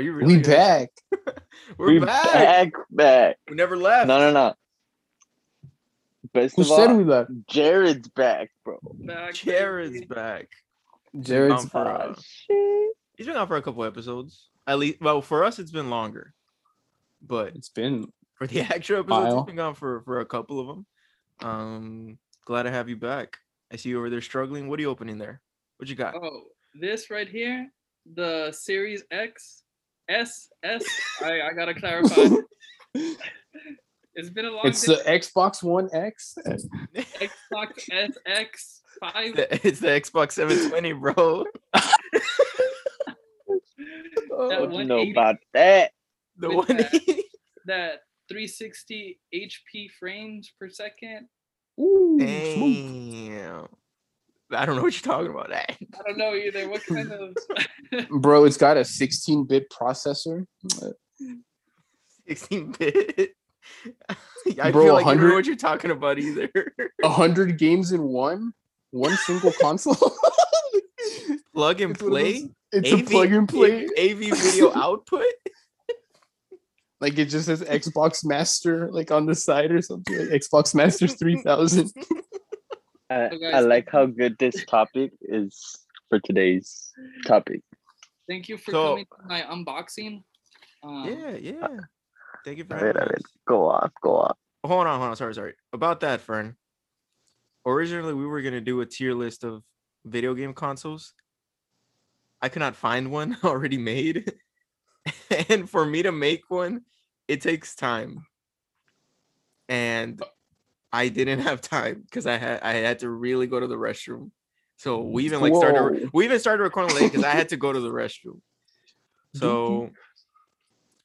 Are you really we gonna- back. We're we back. back, back. We never left. No, no, no. Best Who of said all, we left? Jared's back, bro. Back, Jared's baby. back. Jared's back. for, Ah, shit. He's been on for a couple episodes. At least, well, for us, it's been longer. But It's been for the actual episodes, While. he's been gone for for a couple of them. Um, glad to have you back. I see you over there struggling. What are you opening there? What you got? Oh, this right here, the Series X, S, S. I, I gotta clarify. It's been a long time. it's day. the Xbox One X. Xbox SX five. it's the Xbox 720, bro. That What you know about that? The one. that. that 360 HP frames per second. Ooh, smooth. Damn. I don't know what you're talking about. That. I don't know either. What kind of Bro, it's got a 16-bit processor. 16 bit. I Bro, feel like you don't know what you're talking about either. A hundred games in one, one single console. Plug and It's one those- play. It's a plug and play. AV video output. Like it just says Xbox Master like on the side or something. Like Xbox Masters 3000. I, So I like how good this topic is for today's topic. Thank you for So- coming to my unboxing. Um, Yeah, yeah. Thank you for All having right, all right. us. Go off, go off. Hold on, hold on. Sorry, sorry. About that, Fern. Originally, we were gonna do a tier list of video game consoles. I could not find one already made, and for me to make one, it takes time. And I didn't have time because I had I had to really go to the restroom. So we mm, even like started we even started recording late because I had to go to the restroom. Mm-hmm. So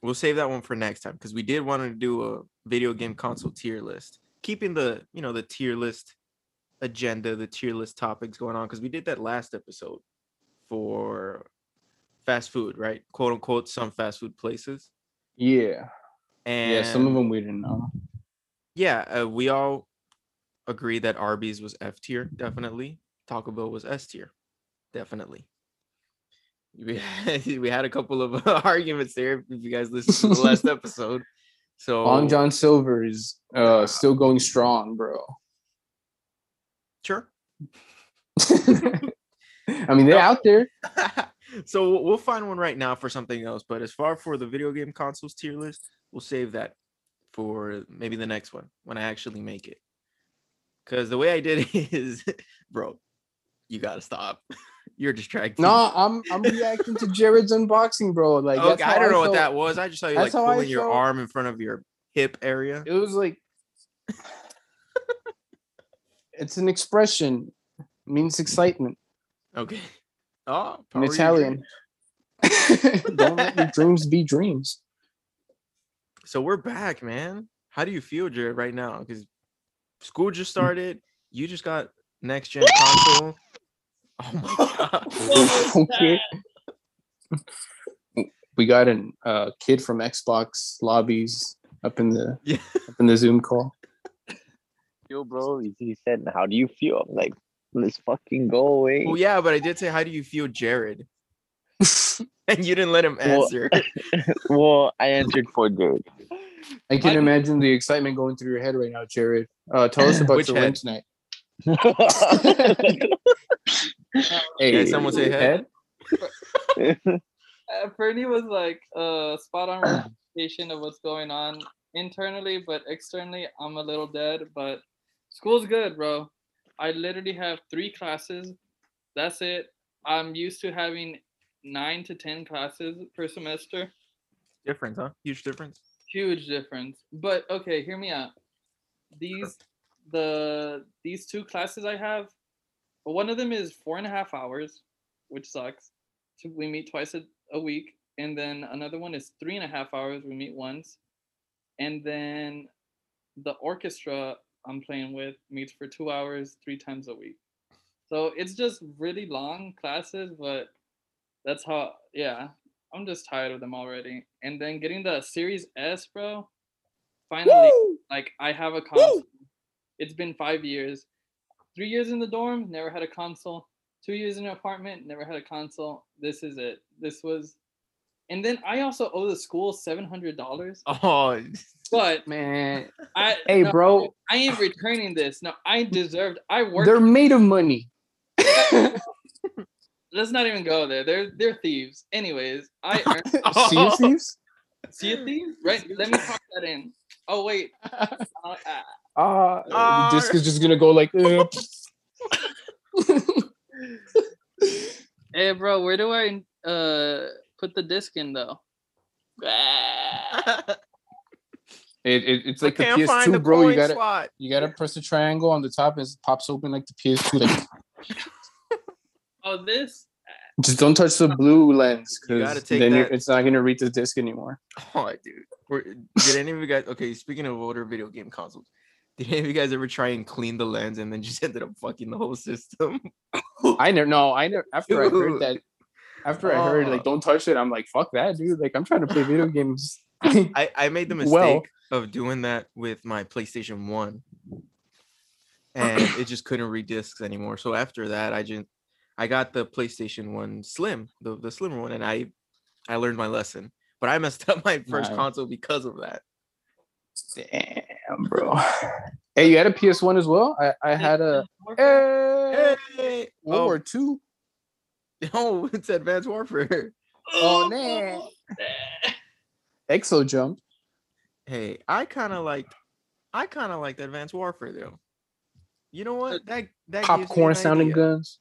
we'll save that one for next time because we did want to do a video game console tier list, keeping the you know the tier list agenda, the tier list topics going on because we did that last episode for fast food, right? Quote unquote, some fast food places. Yeah. And Yeah, some of them we didn't know. Yeah, uh, we all agree that Arby's was F tier, definitely. Taco Bell was S tier, definitely. We had, we had a couple of arguments there. If you guys listened to the last episode, so Long John Silver is uh still going strong, bro. sure. I mean, they're No. out there. so we'll- we'll find one right now for something else. But as far for the video game consoles tier list, we'll save that for maybe the next one when I actually make it. Because the way I did it is, bro, you gotta stop. You're distracting. No, I'm I'm reacting to Jared's unboxing, bro. Like okay, I don't know what that was. I just saw you like I pulling your felt. arm in front of your hip area. It was like it's an expression. It means excitement Okay. Oh, in Italian. don't let your dreams be dreams. So we're back, man. How do you feel, Jared, right now? Because school just started. You just got next gen console. Oh my god. okay. We got a uh, kid from Xbox lobbies up in the Yeah. up in the Zoom call. Yo, bro, he- he said, "How do you feel?" I'm like, "Let's fucking go away." Well, yeah, but I did say, how do you feel, Jared? And you didn't let him answer. Well, I answered for good. I can I- imagine the excitement going through your head right now, Jared. Uh, tell us about Which your win tonight. Hey, Hey, someone say head. uh, Fernie was like uh spot on representation of what's going on internally, but externally, I'm a little dead. But school's good, bro. I literally have three classes. That's it. I'm used to having nine to ten classes per semester. Difference, huh? Huge difference. Huge difference. But okay, hear me out. These the these two classes I have, one of them is four and a half hours, which sucks. So we meet twice a, a week, and then another one is three and a half hours. We meet once, and then the orchestra I'm playing with meets for two hours, three times a week. So it's just really long classes, but that's how. Yeah, I'm just tired of them already. And then getting the Series S, bro. Finally, like I have a console. It's been five years. three years in the dorm, never had a console. Two years in an apartment, never had a console. This is it. This was, and then I also owe the school seven hundred dollars. Oh, But Man, I hey, no, bro, I ain't returning this. No, I deserved. I worked. they're made of money. Let's not even go there. They're they're thieves. Anyways, I earned. See you, thieves? See a thief? Right. Let me talk that in. Oh wait. Uh, uh, Uh, Ah. the disc is just gonna go like. uh, hey, bro, where do I uh put the disc in though? It, it, it's like the can't find the PS2, bro. You gotta slot. you gotta press the triangle on the top and it pops open like the PS2. Like, Oh, this. just don't touch the blue lens because take then you're, it's not gonna read the disc anymore. Oh, dude. Were- Did any of you guys? Okay, speaking of older video game consoles, did any of you guys ever try and clean the lens and then just ended up fucking the whole system? I never no, I never after I heard that after I heard Oh. like don't touch it, I'm like, fuck that, dude. Like I'm trying to play video games. I, I made the mistake Well- of doing that with my PlayStation 1. And it just couldn't read discs anymore. So after that, I just I got the PlayStation 1 Slim, the, the slimmer one, and I I learned my lesson. But I messed up my first Wow. console because of that. Damn, bro. Hey, you had a PS1 as well? I, I had a hey, Hey! World Oh, War II. oh, it's Advanced Warfare. Oh, man. Exo jump. Hey, I kind of like I kind of like Advanced Warfare though. You know what? Uh, that that gives me Popcorn an sounding idea. guns.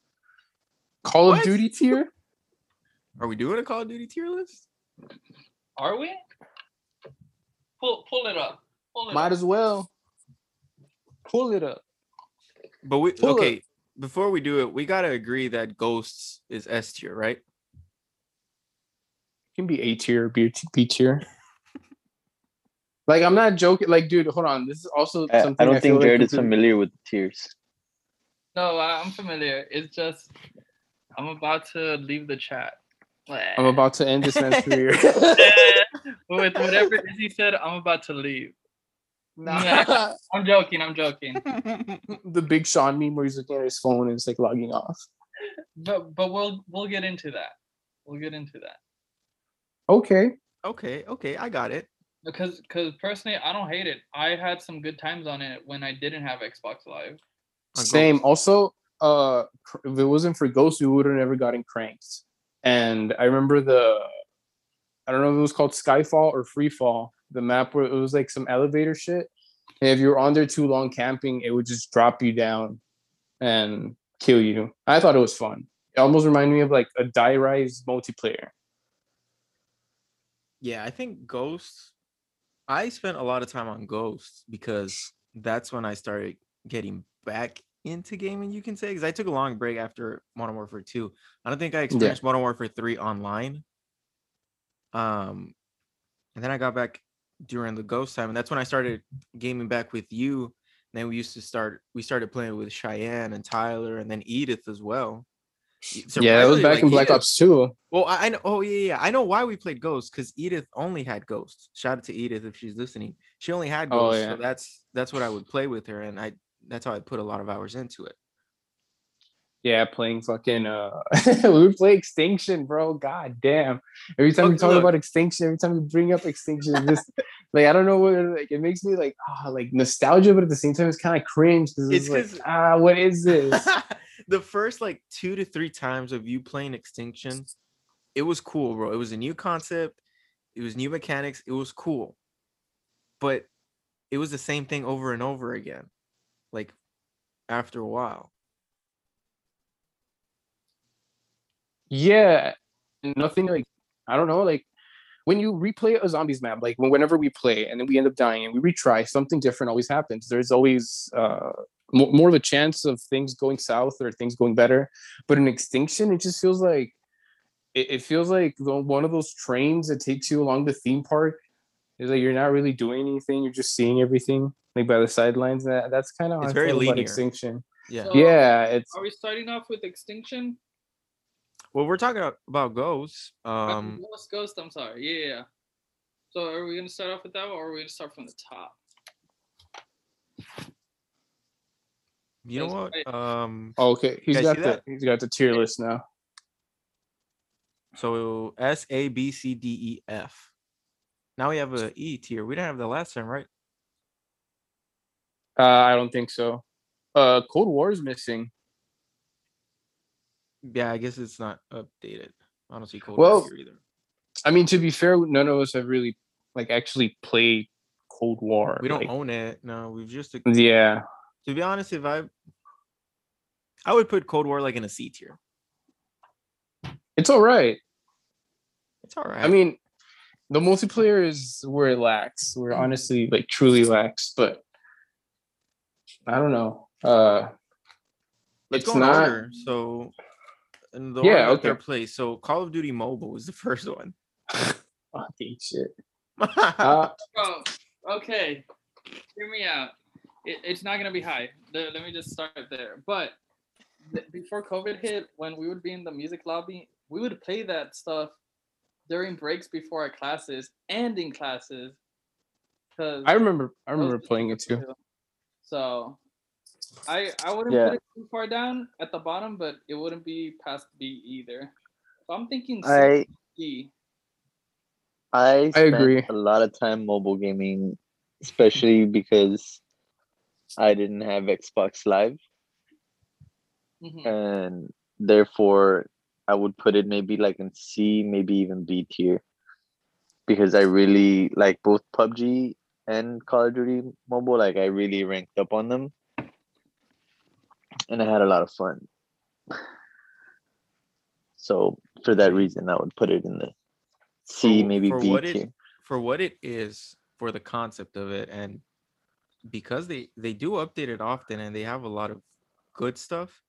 Call What? of Duty tier? Are we doing a Call of Duty tier list? Are we? Pull pull it up. Pull it Might up. as well. Pull it up. But we Pull it. okay. Before we do it, we gotta agree that Ghosts is S tier, right? It can be A tier, B, B tier. Like I'm not joking. Like, dude, hold on. This is also I, something I don't feel think like Jared we is familiar with tears. No, I'm familiar. It's just I'm about to leave the chat. I'm about to end this man's career. with whatever Izzy said, I'm about to leave. Nah. I'm joking. I'm joking. the big Sean meme where he's looking at his phone and it's like logging off. But but we'll we'll get into that. We'll get into that Okay. okay, okay, I got it. because because personally, I don't hate it. I had some good times on it when I didn't have Xbox Live. Same. Also, uh, if it wasn't for Ghost, we would have never gotten cranked. And I remember the, I don't know if it was called Skyfall or Freefall, the map where it was like some elevator shit. And if you were on there too long camping, it would just drop you down and kill you. I thought it was fun. It almost reminded me of like a Die Rise multiplayer. Yeah, I think Ghosts. I spent a lot of time on Ghosts because that's when I started getting back into gaming. You can say because I took a long break after Modern Warfare Two. I don't think I experienced Modern Warfare Three online. Um, and then I got back during the Ghost time, and that's when I started gaming back with you. And then we used to start. We started playing with Cheyenne and Tyler, and then Edith as well. Yeah, it was back like, in Black Edith- Ops 2. well, I, I know. Oh yeah, yeah. I know why we played Ghosts because Edith only had Ghosts. Shout out to Edith if she's listening. She only had Oh, yeah. so that's that's what I would play with her, and I that's how I put a lot of hours into it. Yeah, playing fucking uh we would play extinction, bro. God damn. Every time we talk look. about extinction, every time we bring up extinction, just like I don't know what like it makes me like ah like nostalgia, but at the same time it's kind of cringe because it's, It's like ah what is this? the first like two to three times of you playing Extinction, it was cool, bro. It was a new concept. It was new mechanics. It was cool, but it was the same thing over and over again. Like after a while. yeah, nothing like I don't know like when you replay a zombies map, like whenever we play and then we end up dying and we retry, something different always happens. There's always uh, mo- more of a chance of things going south or things going better. But in Extinction, it just feels like it, it feels like the, one of those trains that takes you along the theme park. It's like you're not really doing anything; you're just seeing everything like by the sidelines. That that's kind of It's very linear. Extinction. Yeah. So, Yeah, it's Are we starting off with Extinction? Well, we're talking about- about ghosts. Um, Ghost, Ghost. I'm sorry. Yeah, yeah, yeah. So are we gonna start off with that, or are we gonna start from the top? You know Yes, what? Um, Oh, okay, he's guys got the that? he's got the tier list now. so S A B C D E F. Now we have a E tier. We didn't have the last time, right? Uh, I don't think so. Uh, Cold War is missing. Yeah, I guess it's not updated. I don't see Cold Well, War here either. I mean, to be fair, none of us have really like actually played Cold War. We don't like- own it. No, we've just. Yeah, To be honest, if I, I would put Cold War like in a C tier. it's all right. It's all right. I mean, the multiplayer is where it lacks. Where honestly, like, truly lacks. But I don't know. Uh, let's it's not. order. So, in the Yeah, order that they're okay. So, Call of Duty Mobile was the first one. Fucking shit. Uh, Bro, okay. Hear me out. It, it's not gonna be high. Le- Let me just start there. But th- before COVID hit, when we would be in the music lobby, we would play that stuff during breaks before our classes and in classes. Cause I remember. I remember playing it super too. Chill. So I I wouldn't Yeah. put it too far down at the bottom, but it wouldn't be past B either. So I'm thinking C, I E. I spent agree. a lot of time mobile gaming, especially because I didn't have Xbox Live, Mhm. and therefore I would put it maybe like in C, maybe even B tier, because I really like both PUBG and Call of Duty Mobile. Like I really ranked up on them, and I had a lot of fun. So for that reason, I would put it in the C, wh- maybe for B what it- for what it is for the concept of it and because they they do update it often and they have a lot of good stuff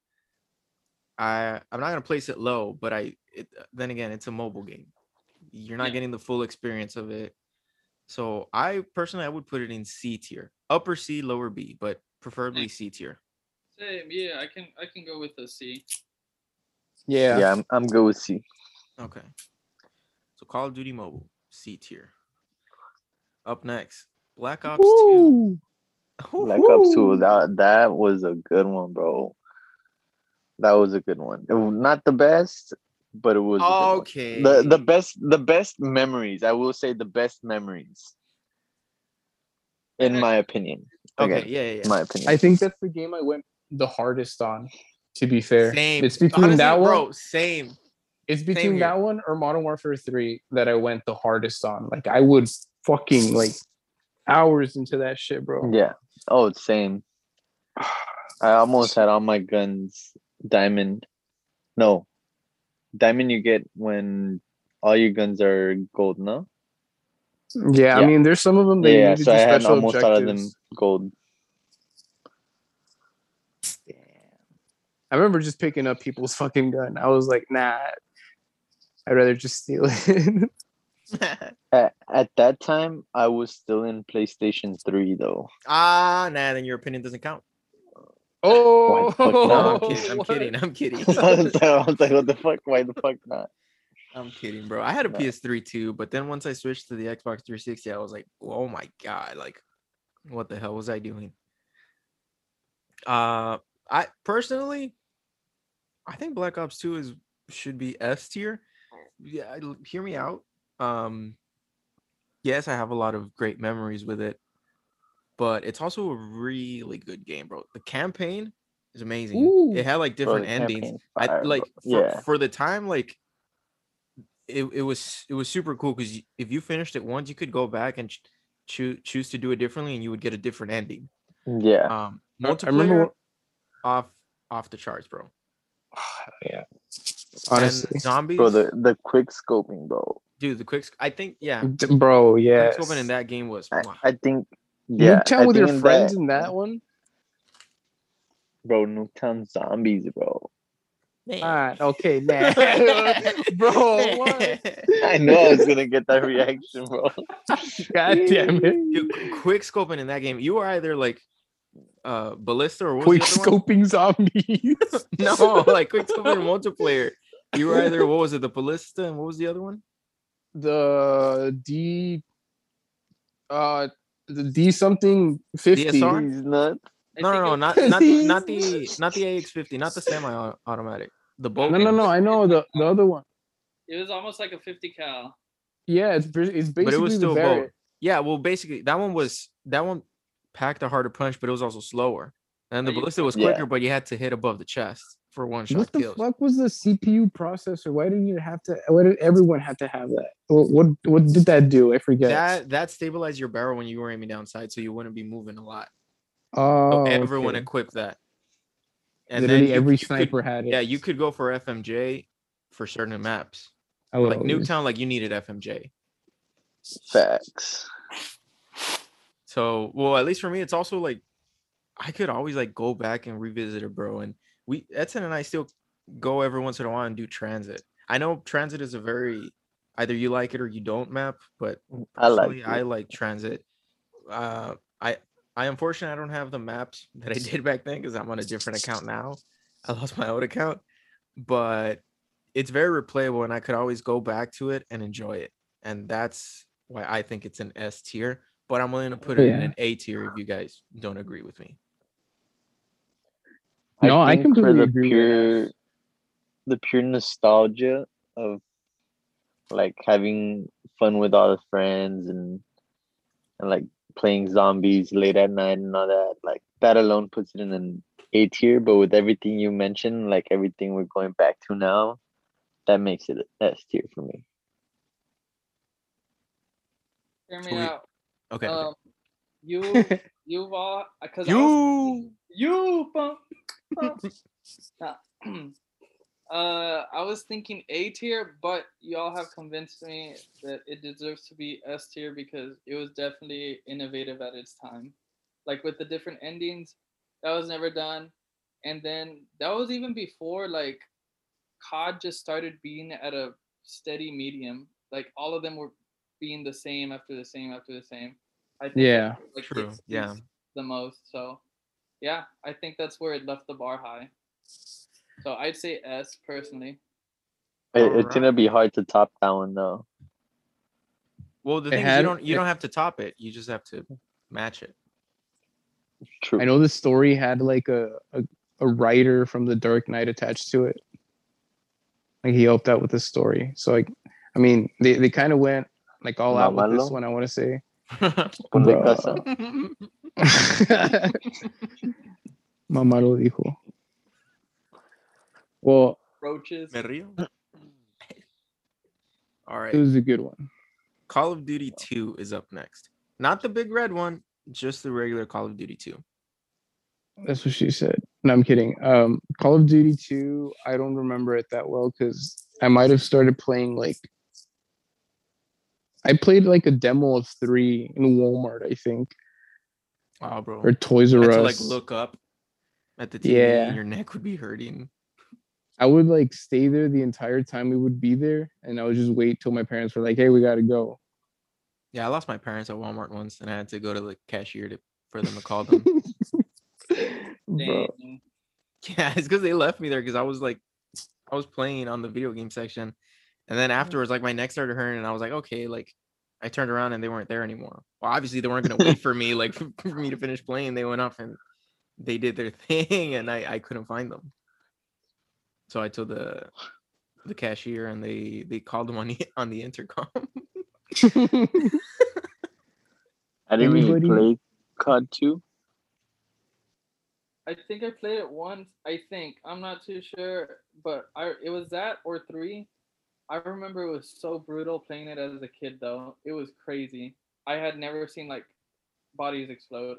i i'm not going to place it low but i it, then again it's a mobile game you're not Yeah. getting the full experience of it so i personally i would put it in c tier upper c lower b but preferably c tier Same, yeah, I can I can go with a C. Yeah. Yeah, I'm, I'm good with C. okay so call of duty mobile c tier up next black ops 2 Black Ops 2, that that was a good one, bro. That was a good one. Not the best, but it was a good one. okay the the best the best memories. I will say the best memories. In my opinion. okay Again, yeah yeah, yeah. in my opinion. I think that's the game I went the hardest on. To be fair, Same. it's between Honestly, that one. bro. Same. It's between here. that one or Modern Warfare 3 that I went the hardest on. Like I would fucking like hours into that shit, bro. yeah. Oh, it's same. I almost had all my guns diamond. No. Diamond you get when all your guns are gold, no? Yeah, I mean, there's some of them that you Yeah, need to so do I had special almost all of them objectives. gold. I remember just picking up people's fucking gun. I was like, nah, I'd rather just steal it. At, at that time, I was still in PlayStation 3 though. ah, nah. Then your opinion doesn't count. Oh, No. I'm kidding. I'm what? kidding. I'm kidding. I was like, I was like, what the fuck? Why the fuck not? I'm kidding, bro. I had a No. PS3 too, but then once I switched to the Xbox 360, I was like, oh my god, like, what the hell was I doing? Uh, I personally, I think Black Ops 2 is should be S tier. Yeah, hear me out. Um, yes, I have a lot of great memories with it, but it's also a really good game, bro. The campaign is amazing. Ooh. It had like different endings. campaign's I like for, yeah. for the time like it, it was it was super cool because if you finished it once you could go back and choose choose to do it differently and you would get a different ending Yeah. um I- I multiplayer remember off off the charts bro yeah. and Honestly, zombies Bro, the, the quick scoping, bro. dude the quick i think yeah bro, yeah. quick scoping in that game was I. I think yeah. Nuketown I with your friends that- in that one. Bro, Nuketown zombies, bro. All right, okay, nah. bro, what? I know I was gonna get that reaction, bro. God damn it. Dude, quick scoping in that game you were either like uh ballista or what Quick was the one? scoping zombies. no like quick scoping multiplayer you were either what was it the ballista and what was the other one the D uh the D something 50. DSR? He's nuts. No, no, no, was- not not the not the not the AX50, not the semi-automatic. The bolt. No, no, no. I know the the other one. It was almost like a 50 cal. Yeah, it's bas- it's basically But it was still Barrett. bolt. Yeah, well, basically that one was that one packed a harder punch, but it was also slower. And the ballista was Yeah. quicker, but you had to hit above the chest for one shot What the kills. fuck was the CPU processor? Why did you have to? Why did everyone have to have that? What what, what did that do? I forget. That that stabilized your barrel when you were aiming down sight, so you wouldn't be moving a lot. oh, So everyone okay. equipped that. And Literally you- every you could- sniper had it. yeah, you could go for FMJ for certain maps. I Like always- Nuketown, like you needed FMJ. Facts. So, well, at least for me, it's also like I could always like go back and revisit it, bro. And we Edson and I still go every once in a while and do transit. I know transit is a very either you like it or you don't map, but I like I like transit. Uh, I I unfortunately I don't have the maps that I did back then because I'm on a different account now. I lost my old account, but it's very replayable and I could always go back to it and enjoy it. And that's why I think it's an S tier. But I'm willing to put it in an A tier if you guys don't agree with me. No, I think completely for the agree pure, the pure nostalgia of like having fun with all the friends and and like playing zombies late at night and all that. Like that alone puts it in an A tier. But with everything you mentioned, like everything we're going back to now, that makes it S tier for me. Hear me out. Okay. Um, you, you've all, because you you, bump, bump. Nah. uh, I was thinking A tier, but y'all have convinced me that it deserves to be S tier because it was definitely innovative at its time. Like with the different endings, that was never done. And then that was even before like COD just started being at a steady medium. Like all of them were being the same after the same after the same. I think Yeah. like True, yeah. the most. So yeah, I think that's where it left the bar high. So I'd say S personally. It, it's gonna be hard to top that one though. well the It thing is you don't you it- don't have to top it. You just have to match it. True. I know the story had like a, a a writer from the Dark Knight attached to it. Like he helped out with the story. So like, I mean, they they kind of went like all out with this one. I want to say. Ponle Mamá lo dijo. Well, Roaches. Me río. All it right. was a good one. Call of Duty 2 is up next. Not the big red one, just the regular Call of Duty 2. That's what she said. No, I'm kidding. Um, Call of Duty 2, I don't remember it that well because I might have started playing like I played like a demo of three in Walmart, I think, Wow, bro. or Toys You R Us. to like look up at the TV Yeah. and your neck would be hurting. I would like stay there the entire time we would be there, and I would just wait till my parents were like, "Hey, we gotta go." Yeah, I lost my parents at Walmart once and I had to go to the cashier to for them to call them. Bro, yeah, it's because they left me there because I was like I was playing on the video game section. And then afterwards, like my neck started hurting, and I was like, okay, like I turned around and they weren't there anymore. Well, obviously they weren't gonna wait for me, like for me to finish playing. They went off and they did their thing, and I I couldn't find them. So I told the the cashier, and they they called them on the on the intercom. I didn't really play COD 2. I think I played it once. I think I'm not too sure, but I it was that or three. I remember it was so brutal playing it as a kid though. It was crazy. I had never seen like bodies explode.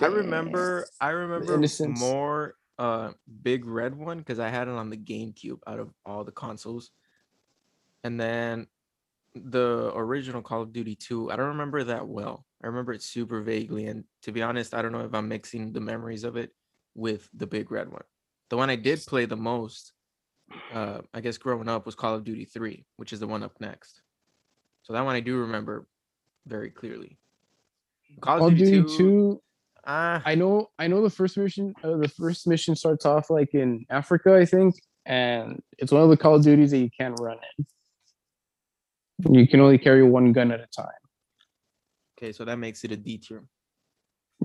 I remember I remember innocence. more uh big red one because I had it on the GameCube out of all the consoles. And then the original Call of Duty 2, I don't remember that well. I remember it super vaguely. And to be honest, I don't know if I'm mixing the memories of it with the big red one. The one I did play the most, uh, I guess growing up, was Call of Duty 3, which is the one up next. So that one I do remember very clearly. Call Call of Duty, Duty 2, 2, ah, I know, I know the first mission. Uh, the first mission starts off like in Africa, I think, and it's one of the Call of Duties that you can't run in. You can only carry one gun at a time. Okay, so that makes it a D tier.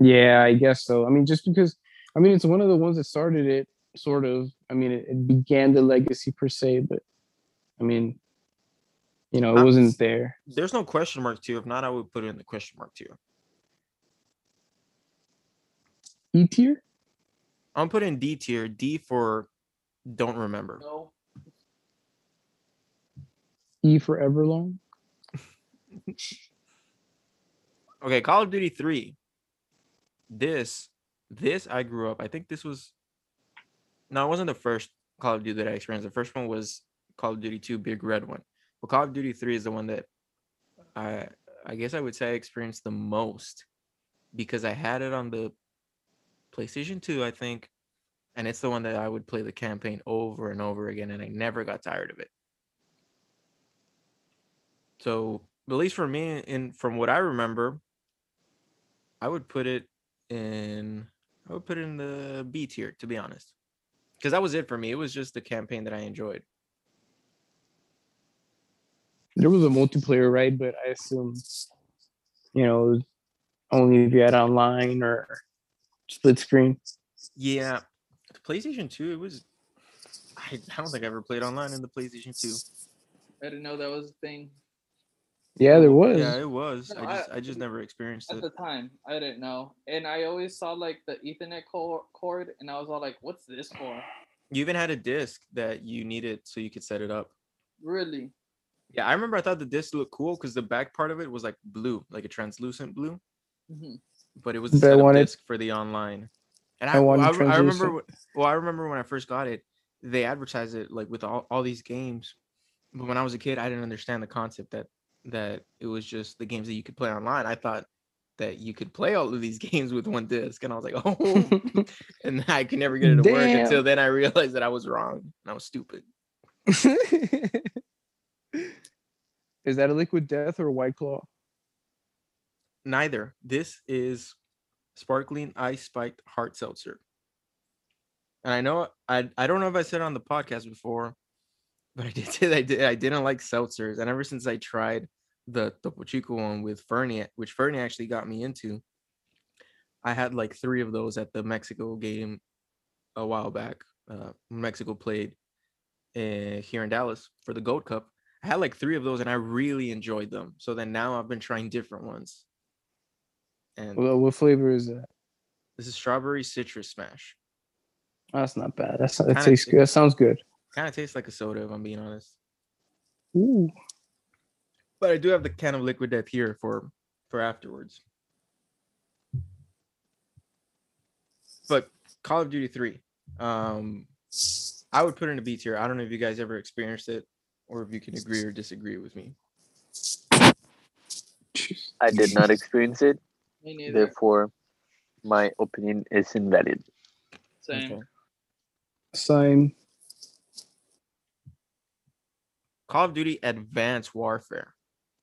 Yeah, I guess so. I mean, just because I mean it's one of the ones that started it, sort of. I mean, it, it began the legacy per se, but I mean, you know, it Uh, wasn't there. There's no question mark tier. If not, I would put it in the question mark tier. E tier. I'm putting D tier. D for don't remember. No. E for Everlong. Okay, Call of Duty 3. This, this I grew up. I think this was no, it wasn't the first Call of Duty that I experienced. The first one was Call of Duty 2, Big Red one. But Call of Duty 3 is the one that I I guess I would say I experienced the most because I had it on the PlayStation 2, I think. And it's the one that I would play the campaign over and over again, and I never got tired of it. So at least for me, and from what I remember, I would put it in I would put it in the B tier, to be honest. Because that was it for me. It was just the campaign that I enjoyed. There was a multiplayer, right? But I assume, you know, only if you had online or split screen. Yeah. The PlayStation 2, it was I, I don't think I ever played online in the PlayStation 2. I didn't know that was a thing Yeah, there was. Yeah, it was. No, I just I- I just never experienced at it. At the time. I didn't know, and I always saw like the Ethernet cord, and I was all like, "What's this for?" You even had a disc that you needed so you could set it up. Really? Yeah, I remember I thought the disc looked cool because the back part of it was like blue, like a translucent blue. hmm but it was a But setup wanted- disc for the online. And I I, I, I remember, well, I remember when I first got it, they advertised it like with all, all these games. But when I was a kid, I didn't understand the concept that that it was just the games that you could play online. I thought that you could play all of these games with one disc, and I was like, oh, and I could never get it to work until then. I realized that I was wrong and I was stupid. Is that a liquid death or a white claw? Neither. This is sparkling ice spiked hard seltzer. And I know I I don't know if I said it on the podcast before, but I did say that I did I didn't like seltzers. And ever since I tried the Topo Chico one with Fernie, which Fernie actually got me into, I had like three of those at the Mexico game a while back. Uh, Mexico played uh, here in Dallas for the Gold Cup. I had like three of those and I really enjoyed them. So then now I've been trying different ones. And Well, what flavor is that? this is strawberry citrus smash. Oh, that's not bad. That's that Kinda tastes good. That sounds good. Kind of tastes like a soda, if I'm being honest. Ooh. But I do have the can of liquid death here for for afterwards. But Call of Duty 3. Um I would put it in a B tier. I don't know if you guys ever experienced it or if you can agree or disagree with me. I did not experience it, Me neither. therefore, my opinion is invalid. Same. Okay. Sign. Call of Duty Advanced Warfare.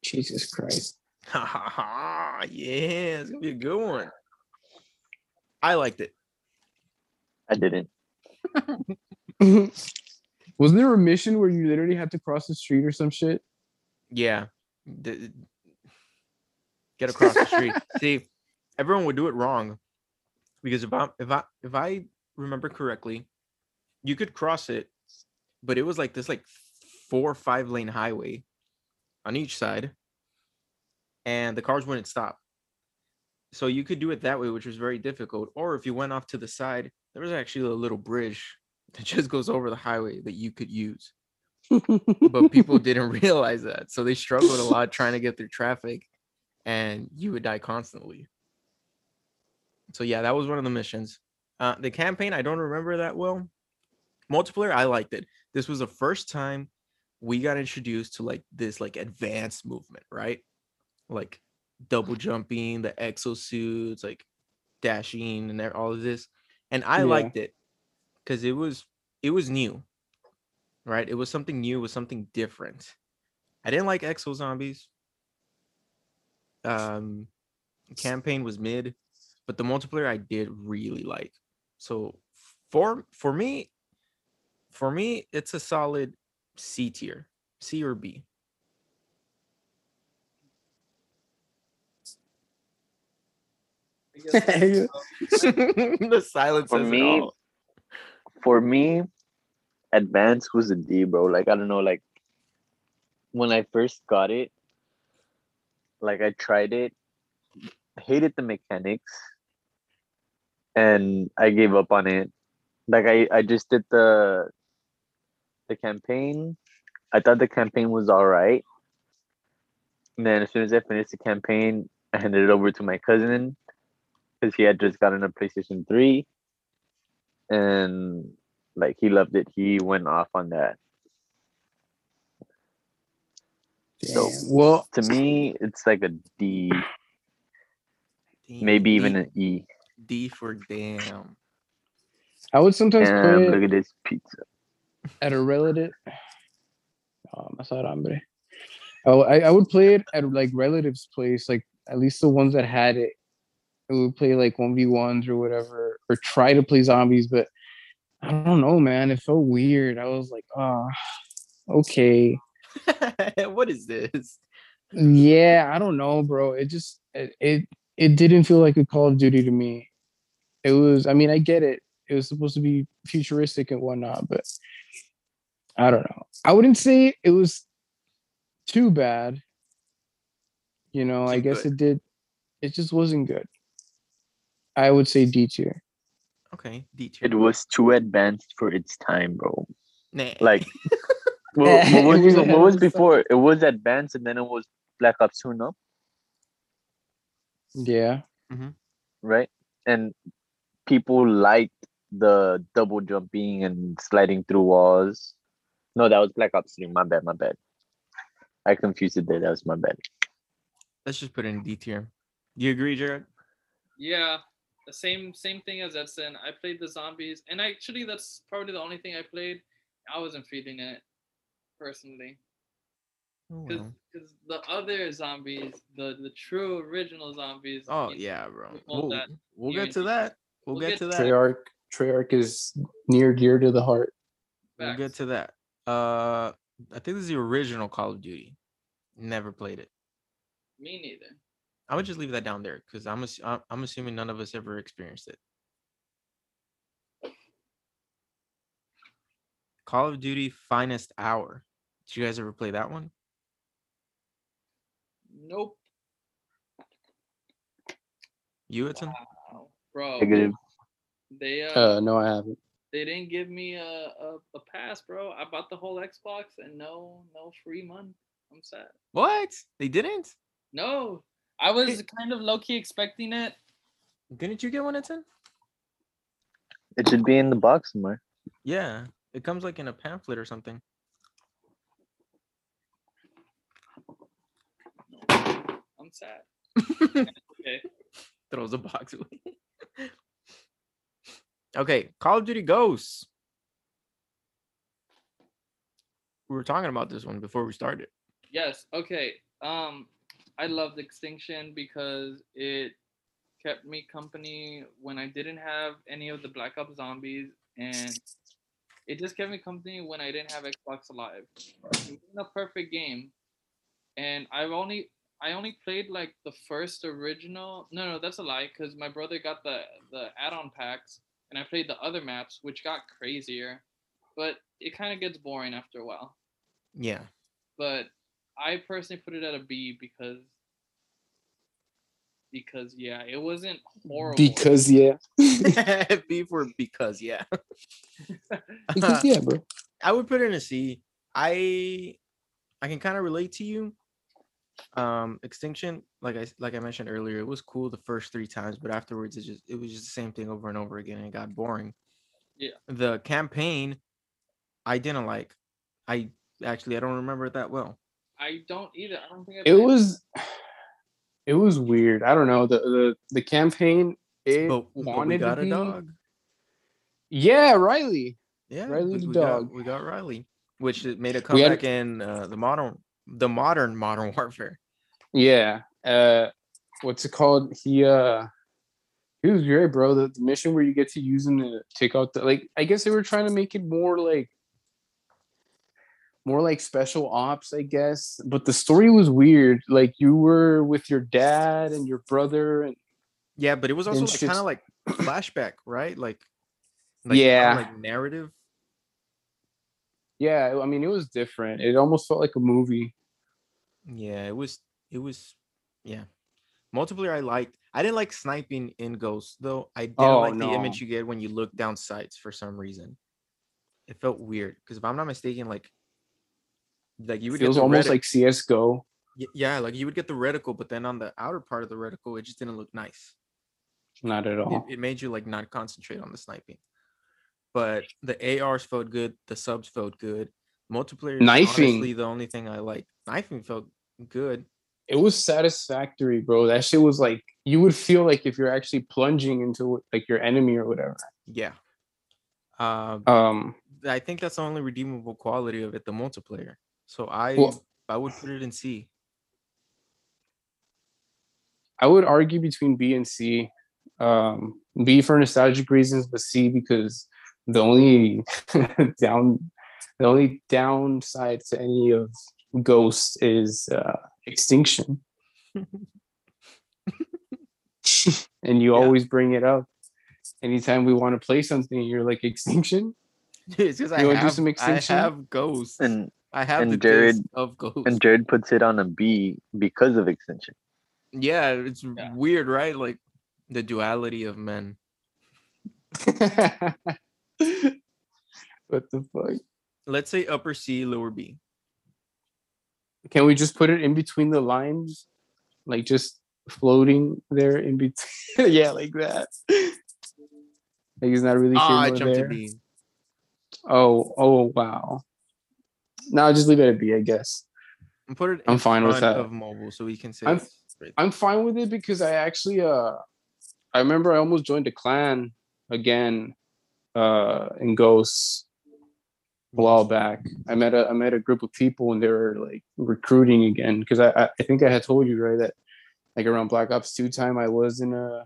Jesus Christ. Ha ha ha. Yeah, it's gonna be a good one. I liked it. I didn't. Wasn't there a mission where you literally had to cross the street or some shit? Yeah. D- get across the street. See, everyone would do it wrong because if I if I if I remember correctly, you could cross it, but it was like this like four or five lane highway on each side, and the cars wouldn't stop. So you could do it that way, which was very difficult. Or if you went off to the side, there was actually a little bridge that just goes over the highway that you could use but people didn't realize that. So they struggled a lot trying to get through traffic and you would die constantly. So yeah, that was one of the missions. Uh, the campaign, I don't remember that well. Multiplayer, I liked it. This was the first time we got introduced to like this like advanced movement, right? Like double jumping, the exosuits, like dashing and all of this. And I Yeah. liked it because it was it was new right? It was something new, it was something different. I didn't like Exo Zombies. Um, campaign was mid, but the multiplayer I did really like. So for for me, for me, it's a solid C tier, C or B. the silence For me, all. For me, advance was a D, bro. Like I don't know, like when I first got it, like I tried it, hated the mechanics, and I gave up on it. Like I, I just did the the campaign. I thought the campaign was all right. And then as soon as I finished the campaign, I handed it over to my cousin because he had just gotten a PlayStation 3 and like he loved it. He went off on that. So Well, to me, it's like a D, maybe D- even an E. D for damn. I would sometimes Damn, play look at this pizza. At a relative. Oh, más hambre. Oh, I, I would play it at like relatives' place, like at least the ones that had it. I would play like one v ones or whatever, or try to play zombies, but I don't know, man. It felt weird. I was like, ah, okay. what is this? Yeah, I don't know, bro. It just it, it it didn't feel like a Call of Duty to me. It was. I mean, I get it. It was supposed to be futuristic and whatnot, but I don't know. I wouldn't say it was too bad. You know, I guess good. it did. It just wasn't good. I would say D tier. Okay, D tier. It was too advanced for its time, bro. Nah. Like, what, what was, It was what was before? It was advanced, and then it was Black Ops 2, no? Yeah. Mm-hmm. Right? And people liked the double jumping and sliding through walls. No, that was Black Ops 3. My bad, my bad. I confused it there. That was my bad. Let's just put it in D tier. Do you agree, Jared? Yeah, the same same thing as Edson. I played the zombies, and actually that's probably the only thing I played. I wasn't feeling it personally, Oh, because well. the other zombies, the the true original zombies. Oh, yeah, bro. we hold We'll, we'll get to that. We'll, We'll get, get to to that. Treyarch Treyarch is near dear to the heart. We'll get to that. Uh, I think this is the original Call of Duty. Never played it. Me neither. I would just leave that down there because I'm ass- I'm I'm assuming none of us ever experienced it. Call of Duty Finest Hour. Did you guys ever play that one? Nope. You, Edson? Wow, bro. Negative. They uh, Uh, no, I haven't. They didn't give me a, a a pass, bro. I bought the whole Xbox and no no free month. I'm sad. What? They didn't? No, I was kind of low key expecting it. Didn't you get one, Edson? It should be in the box somewhere. Yeah, it comes like in a pamphlet or something. I'm sad. Okay. Throws the box away. okay, Call of Duty Ghosts. We were talking about this one before we started. Yes. Okay. Um, I loved Extinction because it kept me company when I didn't have any of the Black Ops zombies, and it just kept me company when I didn't have Xbox Live. It wasn't a perfect game, and I've only I only played like the first original. No, no, that's a lie. Because my brother got the the add-on packs, and I played the other maps, which got crazier, but it kind of gets boring after a while Yeah. but I personally put it at a B because because yeah, it wasn't horrible. Because yeah. B for because yeah. Because yeah, bro. I would put it in a C. I I can kind of relate to you. Um, Extinction, like I like I mentioned earlier, it was cool the first three times, but afterwards it just it was just the same thing over and over again, and it got boring. Yeah. The campaign, I didn't like. I actually I don't remember it that well. I don't either. I don't think I It played was it was weird. I don't know. The the the campaign it But, but we wanted got to a be dog. Yeah, Riley. Yeah, Riley we, the we got dog. we got Riley, which made a We had- comeback in uh, the modern the modern modern warfare. Yeah. Uh what's it called? He uh he was great, bro. The, the mission where you get to use him to take out the like I guess they were trying to make it more like more like special ops, I guess. But the story was weird. Like you were with your dad and your brother and Yeah, but it was also like kind of like flashback, right? Like, like Yeah. like narrative. Yeah, I mean, it was different. It almost felt like a movie. Yeah, it was. It was. Yeah, multiplayer. I liked. I didn't like sniping in Ghost though. I didn't Oh, like the image you get when you look down sights for some reason. It felt weird because if I'm not mistaken, like, like you would get feels almost retic- like CS:GO. Y- yeah, like you would get the reticle, but then on the outer part of the reticle, it just didn't look nice. Not at all. It, it made you like not concentrate on the sniping. But the ARs felt good, the subs felt good. Multiplayer Knifing. honestly the only thing I like. Knifing felt good. It was satisfactory, bro. That shit was like you would feel like if you're actually plunging into like your enemy or whatever. Yeah. Um, Um, I think that's the only redeemable quality of it, the multiplayer. So I Well- I would put it in C. I would argue between B and C. Um, B for nostalgic reasons, but C because the only down, the only downside to any of Ghost is uh, extinction, and you Yeah. always bring it up anytime we want to play something. You're like extinction. it's because I You wanna do have, some I have ghosts. And I have and the Jared- of ghosts. and Jared puts it on a B because of extinction. yeah, it's Yeah. weird, right? Like the duality of men. what the fuck? Let's say upper C, lower B. Can we just put it in between the lines, like just floating there in between? yeah, like that. Like he's not really Ah, I jumped there. B. Oh, oh wow. No, just leave it at B, I guess. And put it I'm in fine with that. of mobile so we can say I'm- right I'm fine with it because I actually uh I remember I almost joined a clan again uh in Ghosts a while back. I met a I met a group of people and they were like recruiting again because I, I I think I had told you right that like around Black Ops 2 time I was in a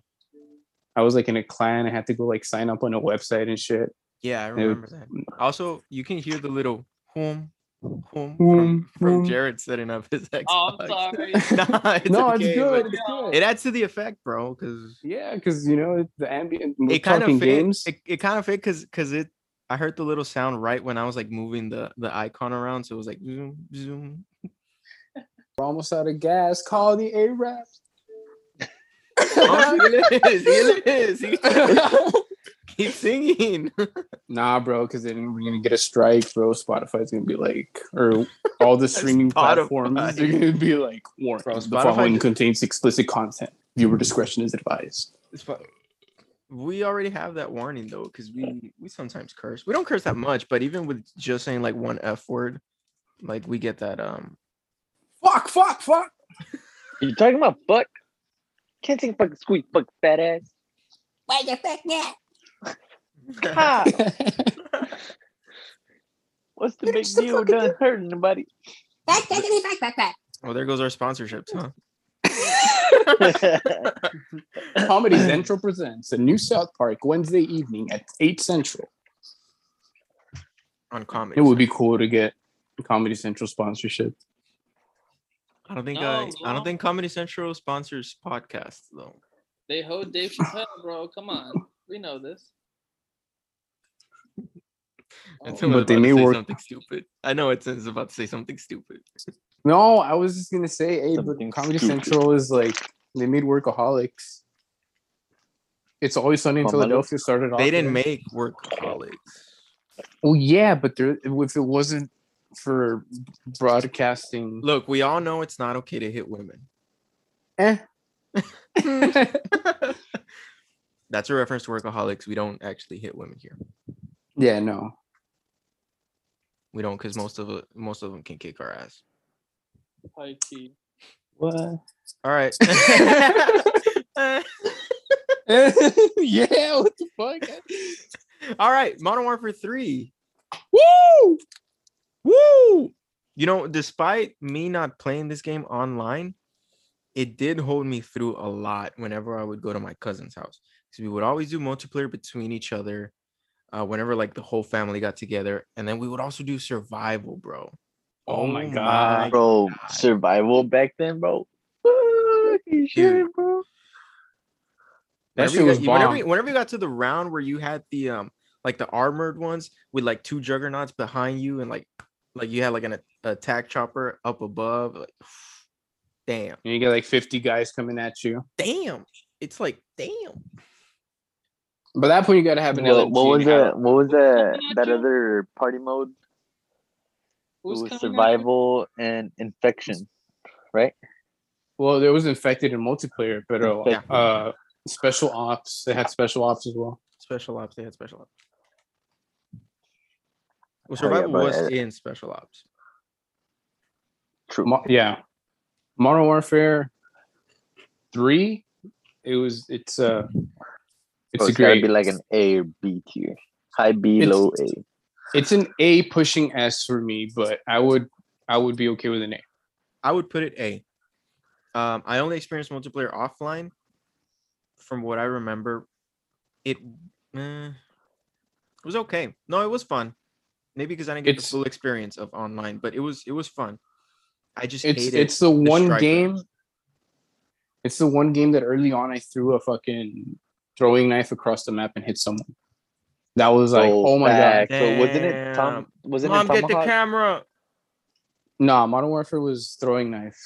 I was like in a clan. I had to go like sign up on a website and shit. Yeah, I would- remember that. Also, you can hear the little home, home Home, from, from. Jared setting up his Xbox. Oh, I'm sorry. nah, it's no, okay, it's good. It's good. It adds to the effect, bro, because yeah, because you know the ambient. It kind talking of fit. games. It, it kind of fit because because it. I heard the little sound right when I was like moving the the icon around, so it was like zoom zoom. We're almost out of gas. Call the Arabs. Oh, it is. It is. He- Keep singing. Nah, bro, because then we're gonna get a strike, bro. Spotify's gonna be like, or all the streaming platforms Spotify. are gonna be like, warning. The Spotify following contains explicit content. Viewer discretion is advised. It's fu- we already have that warning though, because we we sometimes curse. We don't curse that much, but even with just saying like one f word, like we get that um. Fuck, fuck, fuck. You talking about fuck? Can't say fucking squeak, fuck fat ass. Why the fuck not? Ha! What's the big so deal? fucking Done hurting nobody. Back, back, back, back, back. Oh, there goes our sponsorships, huh? Comedy Central presents a new South Park Wednesday evening at eight Central. On comedy. It would be cool to get Comedy Central sponsorship. I don't think No, I. I don't think Comedy Central sponsors podcasts though. They hold Dave Chappelle, bro. Come on, we know this. It's Oh, But they about to may say work- something stupid. I know it's, it's about to say something stupid. No, I was just gonna say, hey, but Something Comedy stupid. Central is like they made Workaholics. It's always sunny in Workaholics? Philadelphia started off. They didn't there. make workaholics. Well, yeah, but there, if it wasn't for broadcasting, Look, we all know it's not okay to hit women. eh. That's a reference to workaholics. We don't actually hit women here. yeah, no. We don't because most of most of them can kick our ass. high key. What? All right. yeah, what the fuck? All right. Modern Warfare 3. Woo! Woo! You know, despite me not playing this game online, it did hold me through a lot whenever I would go to my cousin's house. Because we would always do multiplayer between each other uh, whenever like the whole family got together. And then we would also do survival, bro. Oh my God. bro, God. survival back then, bro. Fucking shit, bro. That Whenever shit you was got, whenever, bomb. you- whenever you got to the round where you had the um like the armored ones with like two juggernauts behind you and like like you had like an a- attack chopper up above, like damn, And you get like 50 guys coming at you. damn. It's like damn. But that point, you gotta have an What, what was that? What was that? That other party mode? Who's it was coming at survival and infection, right? Well, there was infected in multiplayer, but uh, uh, special ops. They had special ops as well. Special ops, they had special ops. Well, Oh, yeah, survival was in special ops. True. Mo- yeah, Modern Warfare three. It was. It's uh It's So a it's gotta be like an A or B tier. High B, It's- low A. it's an A pushing S for me, but I would I would be okay with an A. I would put it A. Um, I only experienced multiplayer offline. From what I remember, it eh, it was okay. No, it was fun. Maybe because I didn't get It's- the full experience of online, but it was it was fun. I just It's hated it's the one striker. game. It's the one game that early on I threw a fucking throwing knife across the map and hit someone. That was like, oh, oh my god. facts. So wasn't it Tom? Wasn't Mom, it get the Tomahawk? camera. Nah, Modern Warfare was throwing knife.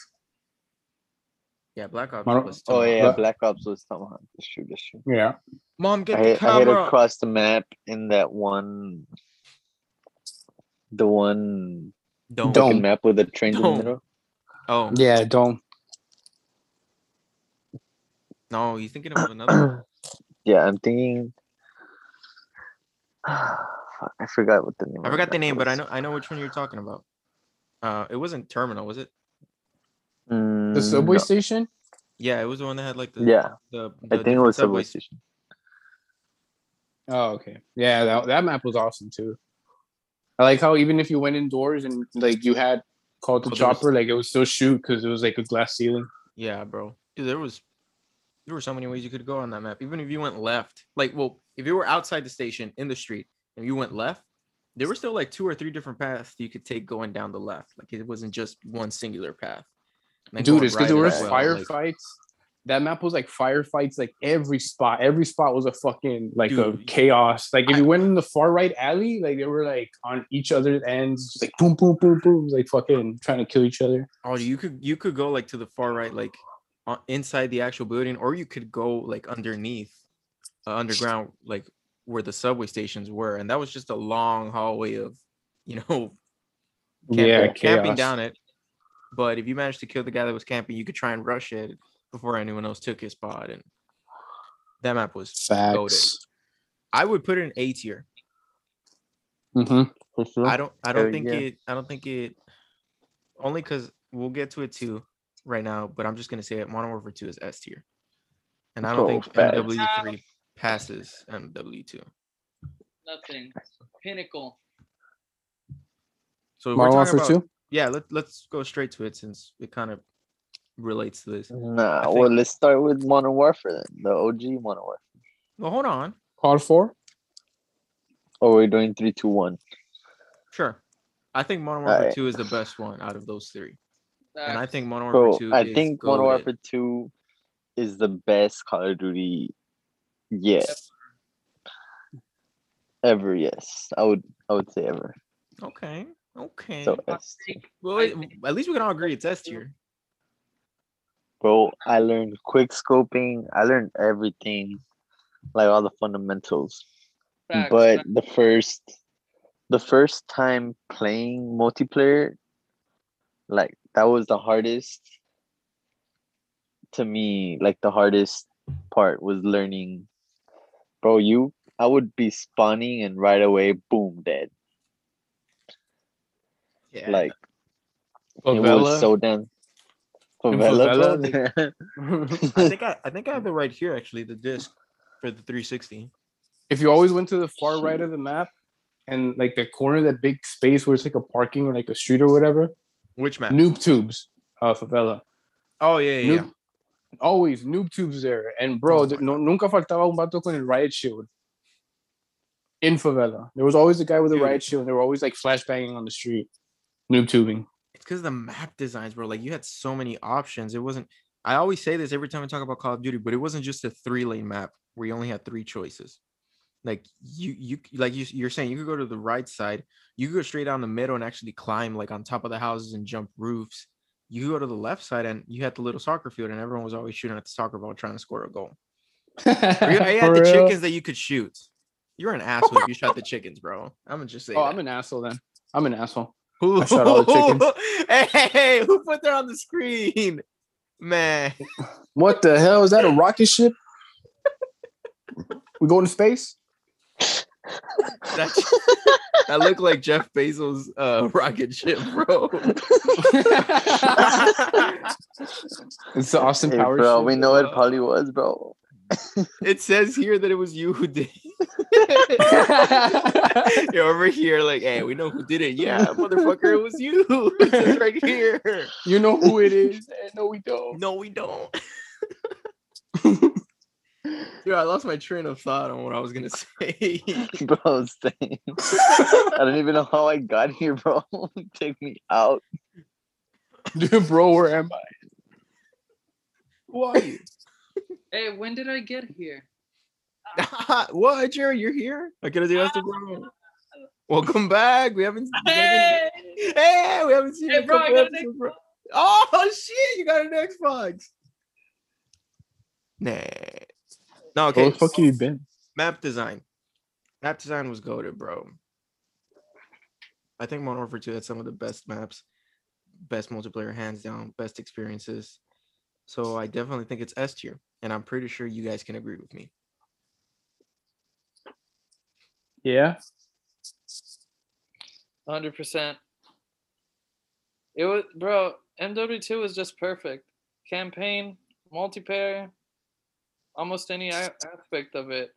Yeah, Black Ops Modern- was. Oh Tomahawk. yeah, Black Ops was Tomahawk. That's true. That's true. Yeah. Mom, get I the hit, I hit across the map in that one, the one Don't. Don't. map with the trains in the middle. Oh Yeah, don't. no, you're thinking of another? yeah, I'm thinking. I forgot what the name. I forgot the that name, but I know I know which one you're talking about. Uh, it wasn't Terminal, was it? Mm, The subway no. station? Yeah, it was the one that had like the Yeah, The, I think it was different subway station. Oh, okay. Yeah, that, that map was awesome too. I like how even if you went indoors and like you had called the Oh, there was- chopper, like it would still shoot because it was like a glass ceiling. Yeah, bro. Dude, there was there were so many ways you could go on that map. Even if you went left, like, well, if you were outside the station in the street and you went left, there were still like two or three different paths you could take going down the left. Like it wasn't just one singular path. Then Dude, it's because there were well, like- firefights. that map was like firefights, like every spot. Every spot was a fucking like a chaos. Like if I- you went in the far right alley, like they were like on each other's ends, like boom, boom, boom, boom, like fucking trying to kill each other. Oh, you could you could go like to the far right, like inside the actual building, or you could go like underneath, uh, underground, like where the subway stations were, and that was just a long hallway of, you know, Yeah, camping, camping down it. But if you managed to kill the guy that was camping, you could try and rush it before anyone else took his spot, and that map was. Facts. I would put it in A tier. hmm For sure. I don't I don't think it I don't think it only because we'll get to it too right now, but I'm just gonna say it Modern Warfare 2 is S tier. And I don't Oh, think facts. MW3 passes MW2. Nothing. Pinnacle. So if we're Modern talking Warfare about, Two. yeah, let, let's go straight to it since it kind of relates to this. Nah, I well, let's start with Modern Warfare then. The OG Modern Warfare. Well, hold on. COD Four. Oh, we're doing three, two, one. Sure. I think Modern Warfare Alright. 2 is the best one out of those three. And I think Modern Warfare Bro, 2 I is think Modern goated. Warfare Two is the best Call of Duty yet. Ever, yes. I would I would say ever. Okay. Okay. So I S. think- well, I it- think- at least we can all agree it's S tier. Bro, I learned quick scoping. I learned everything, like all the fundamentals. facts, but facts. the first the first time playing multiplayer like that was the hardest to me like the hardest part was learning bro you i would be spawning and right away boom dead Yeah. like it was so damn favela, favela, bro? I think I, I think I have it right here actually, the disc for the 360. if you always went to the far right of the map and like the corner, that big space where it's like a parking or like a street or whatever, Which map? noob tubes, uh, favela. Oh yeah, yeah. yeah. Always noob tubes there. And bro, Oh th- no, nunca faltaba un vato con el riot shield. In favela, there was always a guy with a Dude. riot shield. And they were always like flashbanging on the street, noob tubing. It's because the map designs, bro. Like you had so many options. It wasn't. I always say this every time I talk about Call of Duty, but it wasn't just a three lane map. where you only had three choices. Like you, you like you, you're saying you could go to the right side, you could go straight down the middle and actually climb like on top of the houses and jump roofs. You go to the left side and you had the little soccer field, and everyone was always shooting at the soccer ball trying to score a goal. You, had the real? chickens that you could shoot. You're an asshole if you shot the chickens, bro. I'm gonna just say. Oh, that. I'm an asshole then. I'm an asshole. Who, shot all the chickens. Hey, who put that on the screen? Man. What the hell is that? A rocket ship? we going to space? That, that looked like Jeff Bezos' uh, rocket ship, bro. It's the Austin Hey, Powers. bro, ship. we know it probably was, bro. it says here that it was you who did. You're over here, like, hey, we know who did it. Yeah, motherfucker, it was you. It says right here. you know who it is? and no, we don't. No, we don't. Dude, I lost my train of thought on what I was gonna say. Bro, same. I don't even know how I got here, bro. Take me out. Dude, bro, where am I? Who are you? Hey, when did I get here? what, Jerry? You're here? I could have asked the bro. Welcome back. We haven't. we Hey! Hey, we haven't seen you Hey, in a bro, couple got episodes, bro. Oh shit! You got an Xbox. Nah. No, Okay. okay. Where the fuck have you been? Map design. Map design was goaded, bro. I think Modern Warfare 2 had some of the best maps, best multiplayer, hands down, best experiences. So I definitely think it's S tier, and I'm pretty sure you guys can agree with me. Yeah. Hundred percent. It was, bro. MW2 was just perfect. Campaign, multiplayer, almost any a- aspect of it,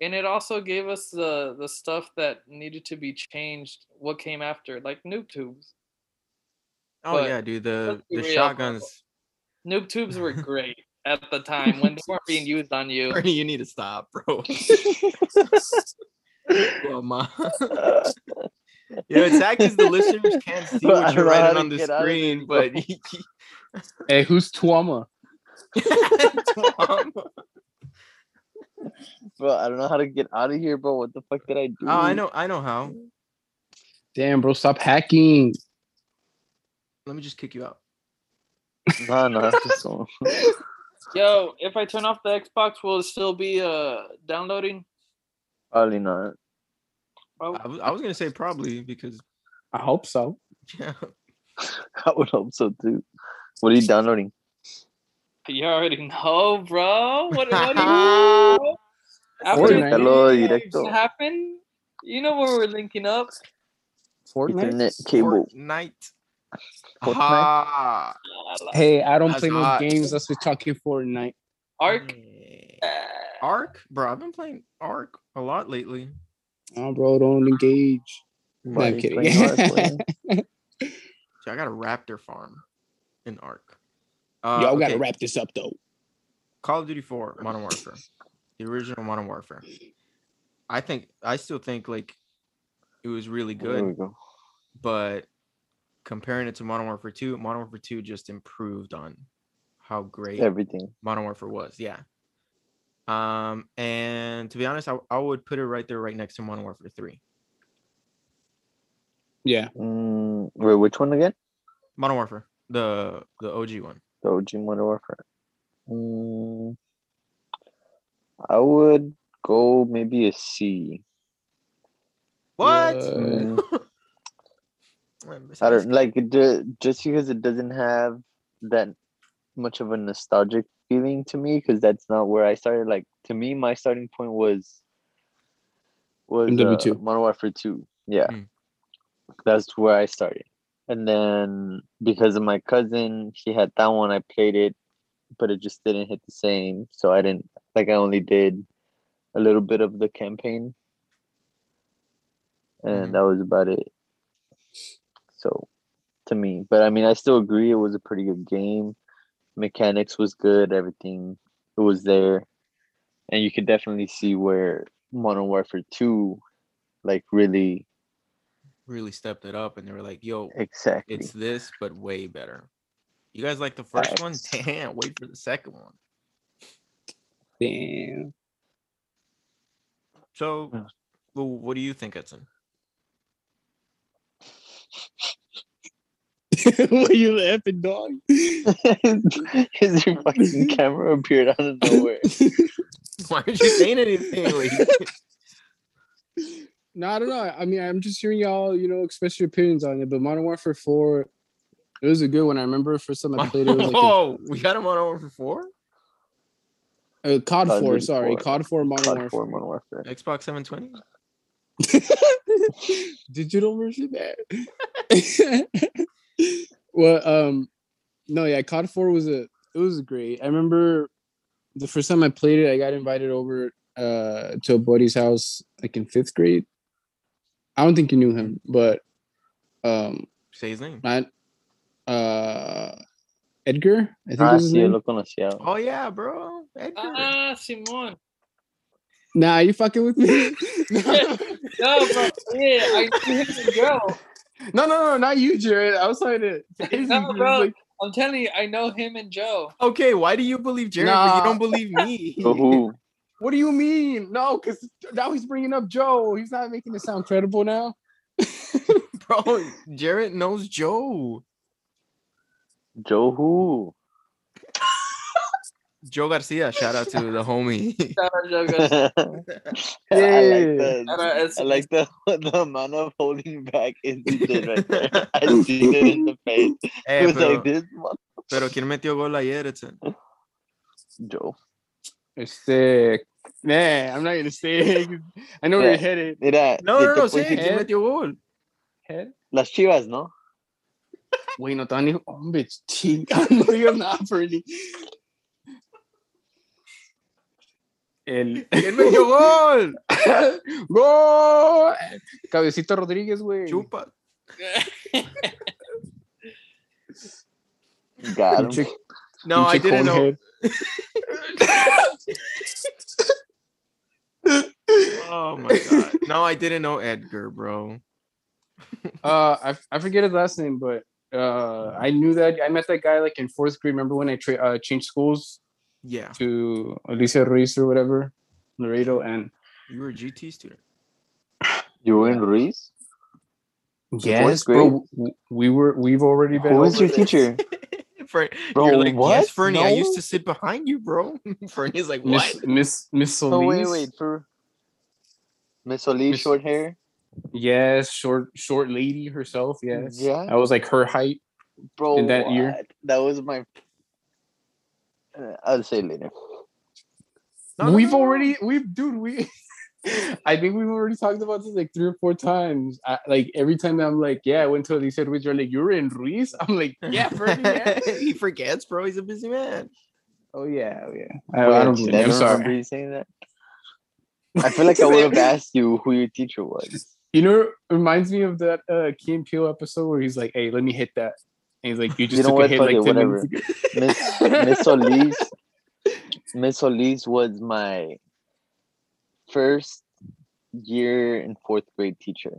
and it also gave us the the stuff that needed to be changed. What came after, like noob tubes. Oh But yeah, dude. The let's the real, shotguns. Noob tubes were great at the time when they weren't being used on you. Ernie, you need to stop, bro. well, ma. You know, it's sad because the listeners can't see Bro, I what you're writing on the get out of this, screen, but Hey, who's Tuama? Tom. bro, I don't know how to get out of here, bro. What the fuck did I do? Oh, I know, I know how. Damn, bro, stop hacking. Let me just kick you out. Nah, nah. just go. Yo, if I turn off the Xbox, will it still be uh downloading? Probably not. I was, I was gonna say probably because I hope so. yeah, I would hope so too. What are you downloading? You already know, bro. What, what do you know? After Fortnite. Hello, this directo. happened, you know where we're linking up. Fortnite. Internet cable. Fortnite. Fortnite? Ah, Hey, I don't That's play no hot. games. That's we talking Fortnite. Ark. yeah. Ark, bro. I've been playing Ark a lot lately. Oh, bro, don't engage. No, I'm you kidding. playing hard, boy? So I got a raptor farm in Ark. Uh, Yo, I okay, gotta wrap this up though. Call of Duty 4 Modern Warfare, the original Modern Warfare. I think I still think like it was really There we good, go. but comparing it to Modern Warfare 2, Modern Warfare 2 just improved on how great Everything. Modern Warfare was. Yeah. Um, and to be honest, I, I would put it right there, right next to Modern Warfare 3. Yeah. Mm, wait, which one again? Modern Warfare, the the OG one. The OG Modern Warfare. Mm, I would go maybe a C. What? Mm, I don't like it. Just because it doesn't have that much of a nostalgic feeling to me, because that's not where I started. Like to me, my starting point was was MW2. uh, Modern Warfare Two. Yeah, Mm. that's where I started. And then because of my cousin, he had that one. I played it, but it just didn't hit the same. So I didn't like. I only did a little bit of the campaign, and Mhm. that was about it. So, to me, but I mean, I still agree. It was a pretty good game. Mechanics was good. Everything it was there, and you could definitely see where Modern Warfare Two, like, really really stepped it up and they were like, yo, exactly. it's this, but way better. You guys like the first one? Facts. Damn, wait for the second one. Damn. So, well, what do you think, Edson? what are you laughing, dog? His your fucking camera appeared out of nowhere. Why aren't you saying anything? Like, No, I don't know. I mean, I'm just hearing y'all, you know, express your opinions on it. But Modern Warfare 4, it was a good one. I remember first time I played it, it was like oh, we got a on over for four. a, uh, COD COD 4, sorry, 4. COD 4 Modern COD Warfare. 4 Modern Warfare. Xbox 720. Digital version there. well, um, no, yeah, COD 4 was a it was great. I remember the first time I played it, I got invited over uh to a buddy's house like in fifth grade. I don't think you knew him, but um Say his name. not uh Edgar, I think Ah, was his sí, name. lo conocía. Oh yeah, bro. Edgar. Ah, Simon. Nah, you fucking with me? No, bro. Yeah, I knew him and Joe. no, no, no, not you, Jared. I was talking to to No, bro. like, I'm telling you, I know him and Joe. okay, why do you believe Jared, but you don't believe me? So who? What do you mean? No, because now he's bringing up Joe. He's not making it sound credible now. bro, Jared knows Joe. Joe who? Joe Garcia. Shout out to the homie. Shout out Joe Garcia. I like the Shout out I like the the amount of holding back is did right there. I see it in the face. He Eh, was pero, like this mother- pero ¿quién metió gol ayer, Edson? Joe. Este, man, I'm not gonna say I know where Yeah. you're headed. Mira, No, ¿qué no, no, decir? ¿quién Eh. metió gol? Head. Las chivas, ¿no? Güey, no te van a decir, hombre, chinga, no digas nada, Fernie. El. ¿Quién metió gol? ¡Gol! Cabecito Rodríguez, güey. Chupa. Got him. No, I didn't know. conehead. Oh my god. No, I didn't know Edgar, bro. Uh, I, I forget his last name, but uh, I knew that I met that guy like in fourth grade. Remember when I tra- uh, changed schools Yeah, to Alicia Ruiz or whatever, Laredo, and you were a GT student. You were in Ruiz? yes, bro, we were we've already been. Who was your teacher? Fer- Bro, you're like, yes, what? Fernie, I used to sit behind you, bro. Fernie's like, what? Miss Miss Miss Oh wait, wait for Miss Solis, Miss- short hair, Yes, short short lady herself. Yes, Yeah. I was like her height. bro. In that year? that was my. Uh, I'll say later. No, no, we've no, no, no. already we've dude we. I think we've already talked about this like three or four times. I, like every time I'm like, yeah, I went to Alicia Ruiz. You're like, you were in Ruiz. I'm like, yeah, Fernie, yeah. he forgets, bro. He's a busy man. Oh yeah, oh yeah. I, Wait, I don't you believe. I'm never remember sorry. you saying that. I feel like I would have asked you who your teacher was. You know, it reminds me of that uh Key and Peele episode where he's like, "Hey, let me hit that," and he's like, "You just know took what? a hit like it, 10 whatever. minutes ago." Miss Miss Solis. Miss Solis was my first year in fourth grade teacher.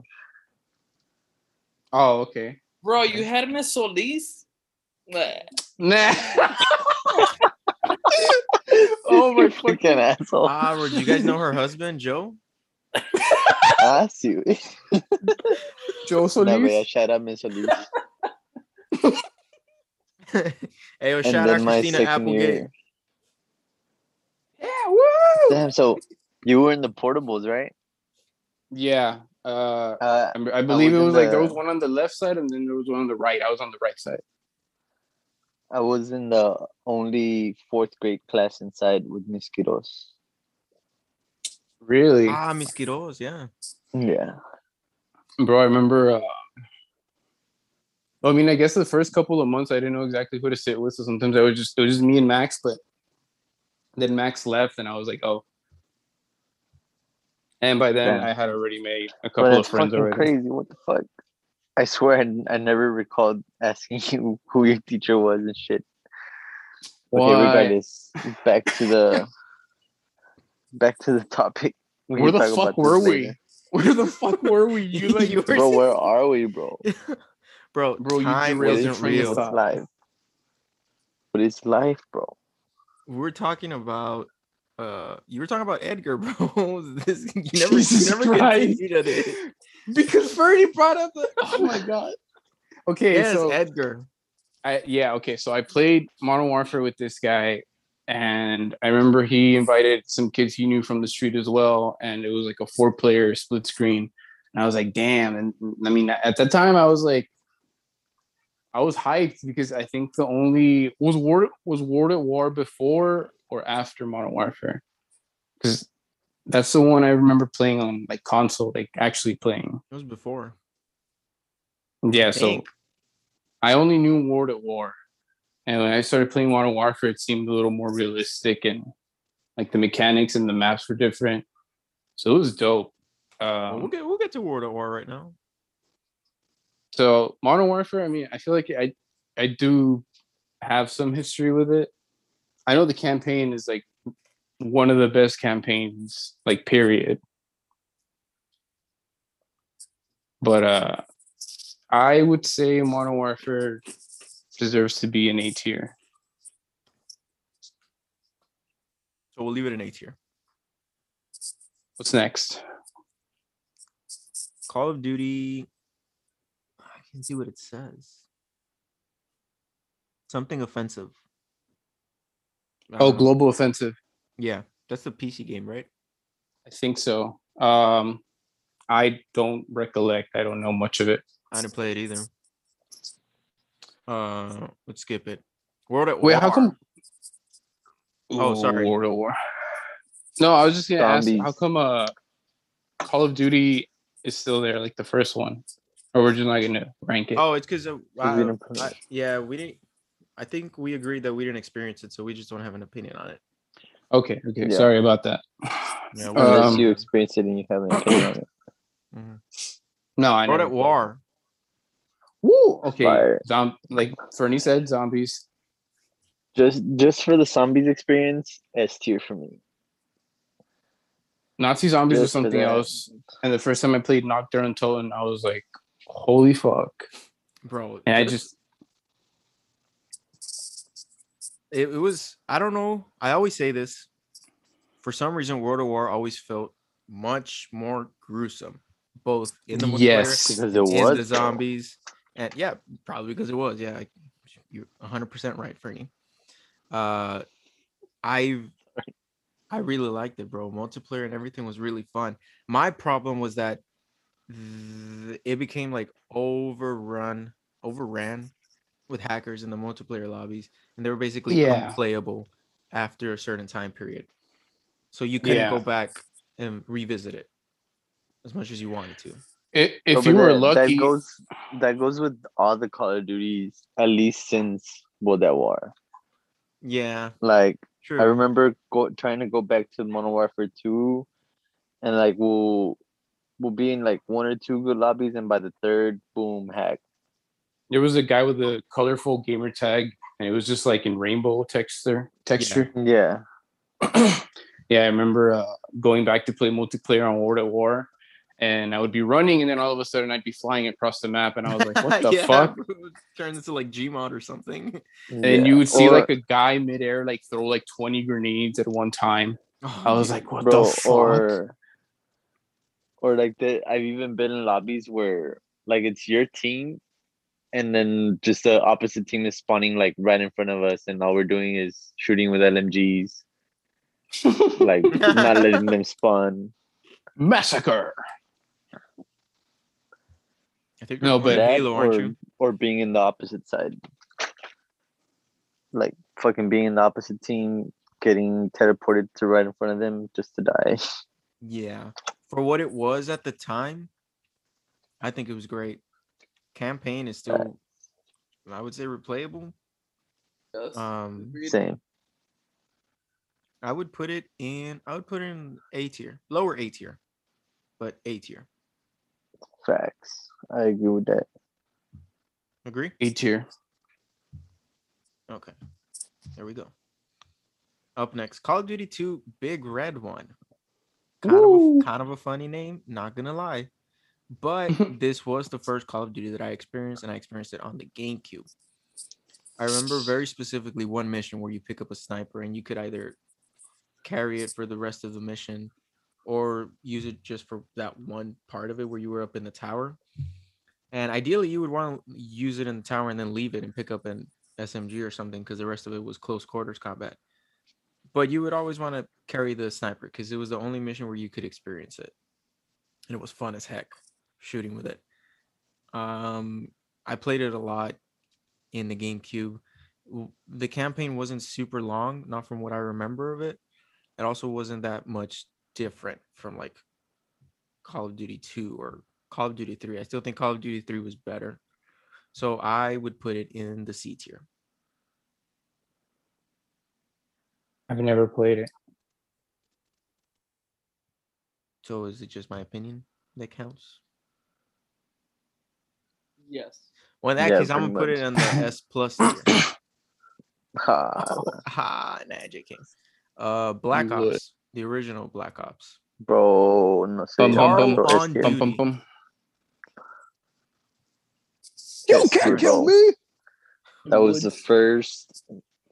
Oh, okay. Bro, you had Miss Solis? Bleh. Nah. oh my You fucking. fucking asshole. Ah, bro, do you guys know her husband, Joe? Ah, sí, güey. Joe Nah, Solis. but yeah, shout out Miss Solis. hey, yo, And shout out then my Christina second Applegate. year. Yeah, woo! Damn, so you were in the portables, right? Yeah. Uh, Uh, I, I believe was it in was like there was one on the left side and then there was one on the right. I was on the right side. I was in the only fourth grade class inside with Miss Quiroz. Really, Ah, Miss Quiroz, yeah. Yeah. bro? I remember. Uh, I mean, I guess the first couple of months I didn't know exactly who to sit with, so sometimes I was just it was just me and Max. But then Max left, and I was like, oh. And by then, Damn. I had already made a But couple of friends fucking already. crazy. What the fuck? I swear I, I never recalled asking you who your teacher was and shit. Okay, Why? regardless, back to the back to the topic. We Where the fuck about were we? later. Where the fuck were we? You like, You were Bro, where are we, bro? Bro, Bro, you time derailed wasn't the train of real. It's life. But it's life, bro. We're talking about Uh, you were talking about Edgar, bro. This, you never, you never Christ. continued it. because Fernie brought up the. Oh my god. Okay, Yes, so Edgar. I yeah okay. So I played Modern Warfare with this guy, and I remember he invited some kids he knew from the street as well, and it was like a four-player split screen. And I was like, damn. And I mean, at that time, I was like, I was hyped because I think the only was War was World at War before or after Modern Warfare, because that's the one I remember playing on like console, like actually playing. It was before. Yeah, so think. I only knew World at War, and when I started playing Modern Warfare, it seemed a little more realistic and like the mechanics and the maps were different. So it was dope. Well, Um, we'll get we'll get to World at War right now. So Modern Warfare, I mean, I feel like I I do have some history with it. I know the campaign is like one of the best campaigns, like period. But uh I would say Modern Warfare deserves to be an A tier. So we'll leave it in A tier. What's next? Call of Duty. Can see what it says. Something offensive. Oh. Global Offensive. Yeah, that's the PC game, right? I think so. Um I don't recollect. I don't know much of it. I didn't play it either. Uh, let's skip it. World at Wait, War. how come? Oh, sorry. World at War. No, I was just gonna ask, how come uh, Call of Duty is still there, like the first one, or we're just not gonna rank it? Oh, it's because uh, we I- didn't play I- it. yeah, we didn't. I think we agreed that we didn't experience it, so we just don't have an opinion on it. Okay, okay, Yeah. sorry about that. Yeah, Unless Um, you experience it and you haven't opinion on it. Mhm. No, I World know. at War. Woo! Okay, Fire. Zom- like Fernie said, zombies. Just just for the zombies experience, S tier for me. Nazi zombies was Just for something else. And the first time I played Nacht der Untoten, I was like, holy fuck. bro. And I just it, it was I don't know. I always say this. For some reason, World of War always felt much more gruesome, both in the multiplayer Yes. Because it and was the zombies, and yeah, probably because it was. Yeah, you're 100 percent right, Fernie. Uh, I I really liked it, bro. Multiplayer and everything was really fun. My problem was that th- it became like overrun, overran with hackers in the multiplayer lobbies, and they were basically Yeah. unplayable after a certain time period. So you couldn't go back and revisit it as much as you wanted to. i- if No, you were that, lucky, that goes that goes with all the Call of Duties, at least since World at War. Yeah, Like true. I remember go, trying to go back to Modern Warfare 2 and like we'll we'll be in like one or two good lobbies and by the third, boom, hack. there was a guy with a colorful gamer tag, and it was just like in rainbow texture. Texture. Yeah. yeah, I remember uh, going back to play multiplayer on World at War, and I would be running, and then all of a sudden I'd be flying across the map, and I was like, "What the Yeah, fuck?" Turns into like Gmod or something. And then you would see Or- like a guy midair like throw like twenty grenades at one time. Oh, I was like, "What bro, the fuck?" or or like the I've even been in lobbies where like it's your team and then just the opposite team is spawning like right in front of us and all we're doing is shooting with LMGs, like not letting them spawn. Massacre. I think No, but- Halo, aren't or, you? or being in the opposite side. Like fucking being in the opposite team, getting teleported to right in front of them just to die. Yeah. For what it was at the time, I think it was great. Campaign is still, I would say, replayable. Yes. Um, Same. I would put it in. I would put it in A tier, lower A tier, but A tier. Facts. I agree with that. Agree? A tier. Okay. There we go. Up next, Call of Duty 2 Big Red One. Kind of, a, kind of a funny name, not gonna lie. But this was the first Call of Duty that I experienced, and I experienced it on the GameCube. I remember very specifically one mission where you pick up a sniper and you could either carry it for the rest of the mission or use it just for that one part of it where you were up in the tower. And ideally, you would want to use it in the tower and then leave it and pick up an SMG or something because the rest of it was close quarters combat. But you would always want to carry the sniper because it was the only mission where you could experience it. And it was fun as heck shooting with it. Um, I played it a lot in the GameCube. The campaign wasn't super long, not from what I remember of it. It also wasn't that much different from like Call of Duty 2 or Call of Duty 3. I still think Call of Duty 3 was better. So I would put it in the C tier. I've never played it. So is it just my opinion that counts? Yes. Well, in that Yeah, case, I'm pretty gonna put it much. in the S plus tier. Ah, ha, nah, JK. Uh, Black You would. Ops, the original Black Ops. bro, no sé. Bum, bum, bro, es on que- Bum, bum, Duty. bum. You can't kill me. That was the first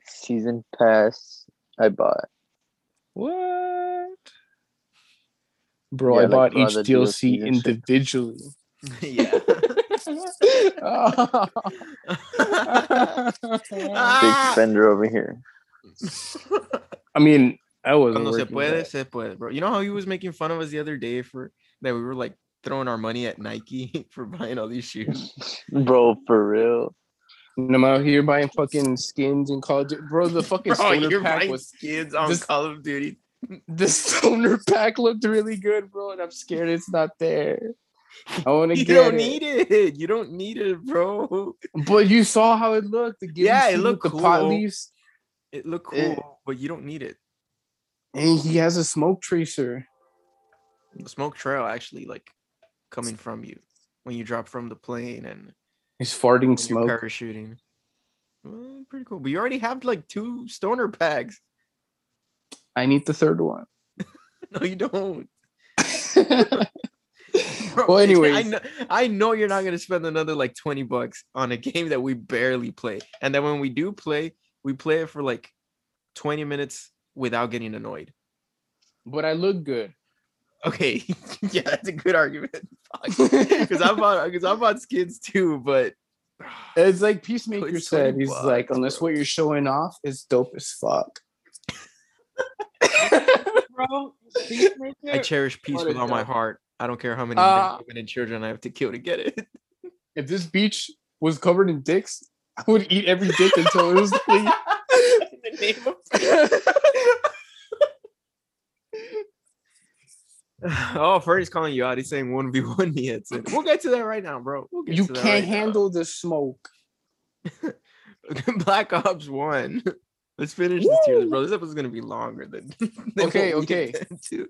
season pass I bought. What? Bro, Yeah, I like bought for each the DLC DLCs and shit. individually. yeah. Big Ah! spender over here. I mean, I was Cuando se puede, se puede, bro. You know how he was making fun of us the other day for that we were like throwing our money at Nike for buying all these shoes. Bro, for real. I'm out here buying fucking skins and Call of Duty. Bro, the fucking Bro, stoner pack was skins on this- Call of Duty. the stoner pack looked really good, bro, and I'm scared it's not there. I want to get. You don't it. need it. You don't need it, bro. But you saw how it looked. The Yeah, it looked the pot cool. leaves, It looked cool, Eh. but you don't need it. and he has a smoke tracer. The smoke trail actually like coming from you when you drop from the plane and He's farting when smoke. parachuting. Well, pretty cool. But you already have like two stoner packs. I need the third one. No, you don't. Bro, Well, I anyways. know, I know you're not gonna spend another like 20 bucks on a game that we barely play. And then when we do play, we play it for like 20 minutes without getting annoyed. but I look good. Okay, yeah, that's a good argument. Because I bought because I bought skins too, but It's like Peacemaker It's said. 20 He's like, unless bro. what you're showing off is dope as fuck. Bro, I cherish peace with is all my heart. I don't care how many Uh, women, and children I have to kill to get it. if this beach was covered in dicks, I would eat every dick until it was clean. In the name of- oh, Ferdy's calling you out. He's saying one v one me. It's it. We'll get to that right now, bro. We'll get you to that can't right now. handle the smoke. Black Ops One. Let's finish this tier bro. This episode's gonna be longer than. than Okay, what okay. intend.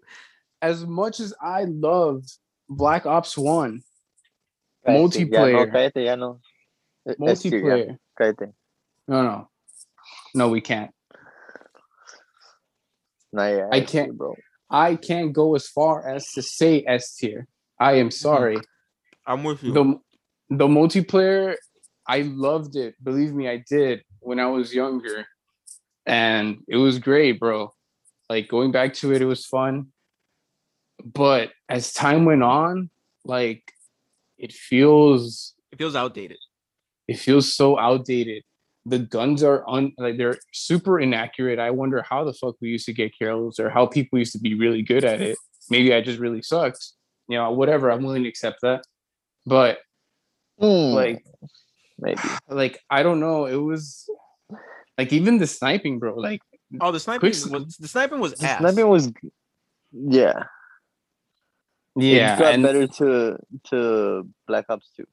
As much as I loved Black Ops One Cállate, Ya no, Multiplayer. cállate, ya no. Eh, es tier, ya, multiplayer, cállate. no, no, no, we can't. Nah, yeah, I can't- bro. I can't go as far as to say S tier. I am mm-hmm. sorry. I'm with you. the the multiplayer i loved it believe me i did when i was younger and it was great bro like going back to it it was fun but as time went on like it feels it feels outdated. it feels so outdated the guns are un like they're super inaccurate i wonder how the fuck we used to get kills or how people used to be really good at it maybe i just really sucked you know whatever i'm willing to accept that but Hmm, like maybe. like I don't know. It was like even the sniping, bro. Like Oh, the sniping Quick- was the sniping was The ass. sniping was, yeah. yeah, it got and better to to Black Ops 2.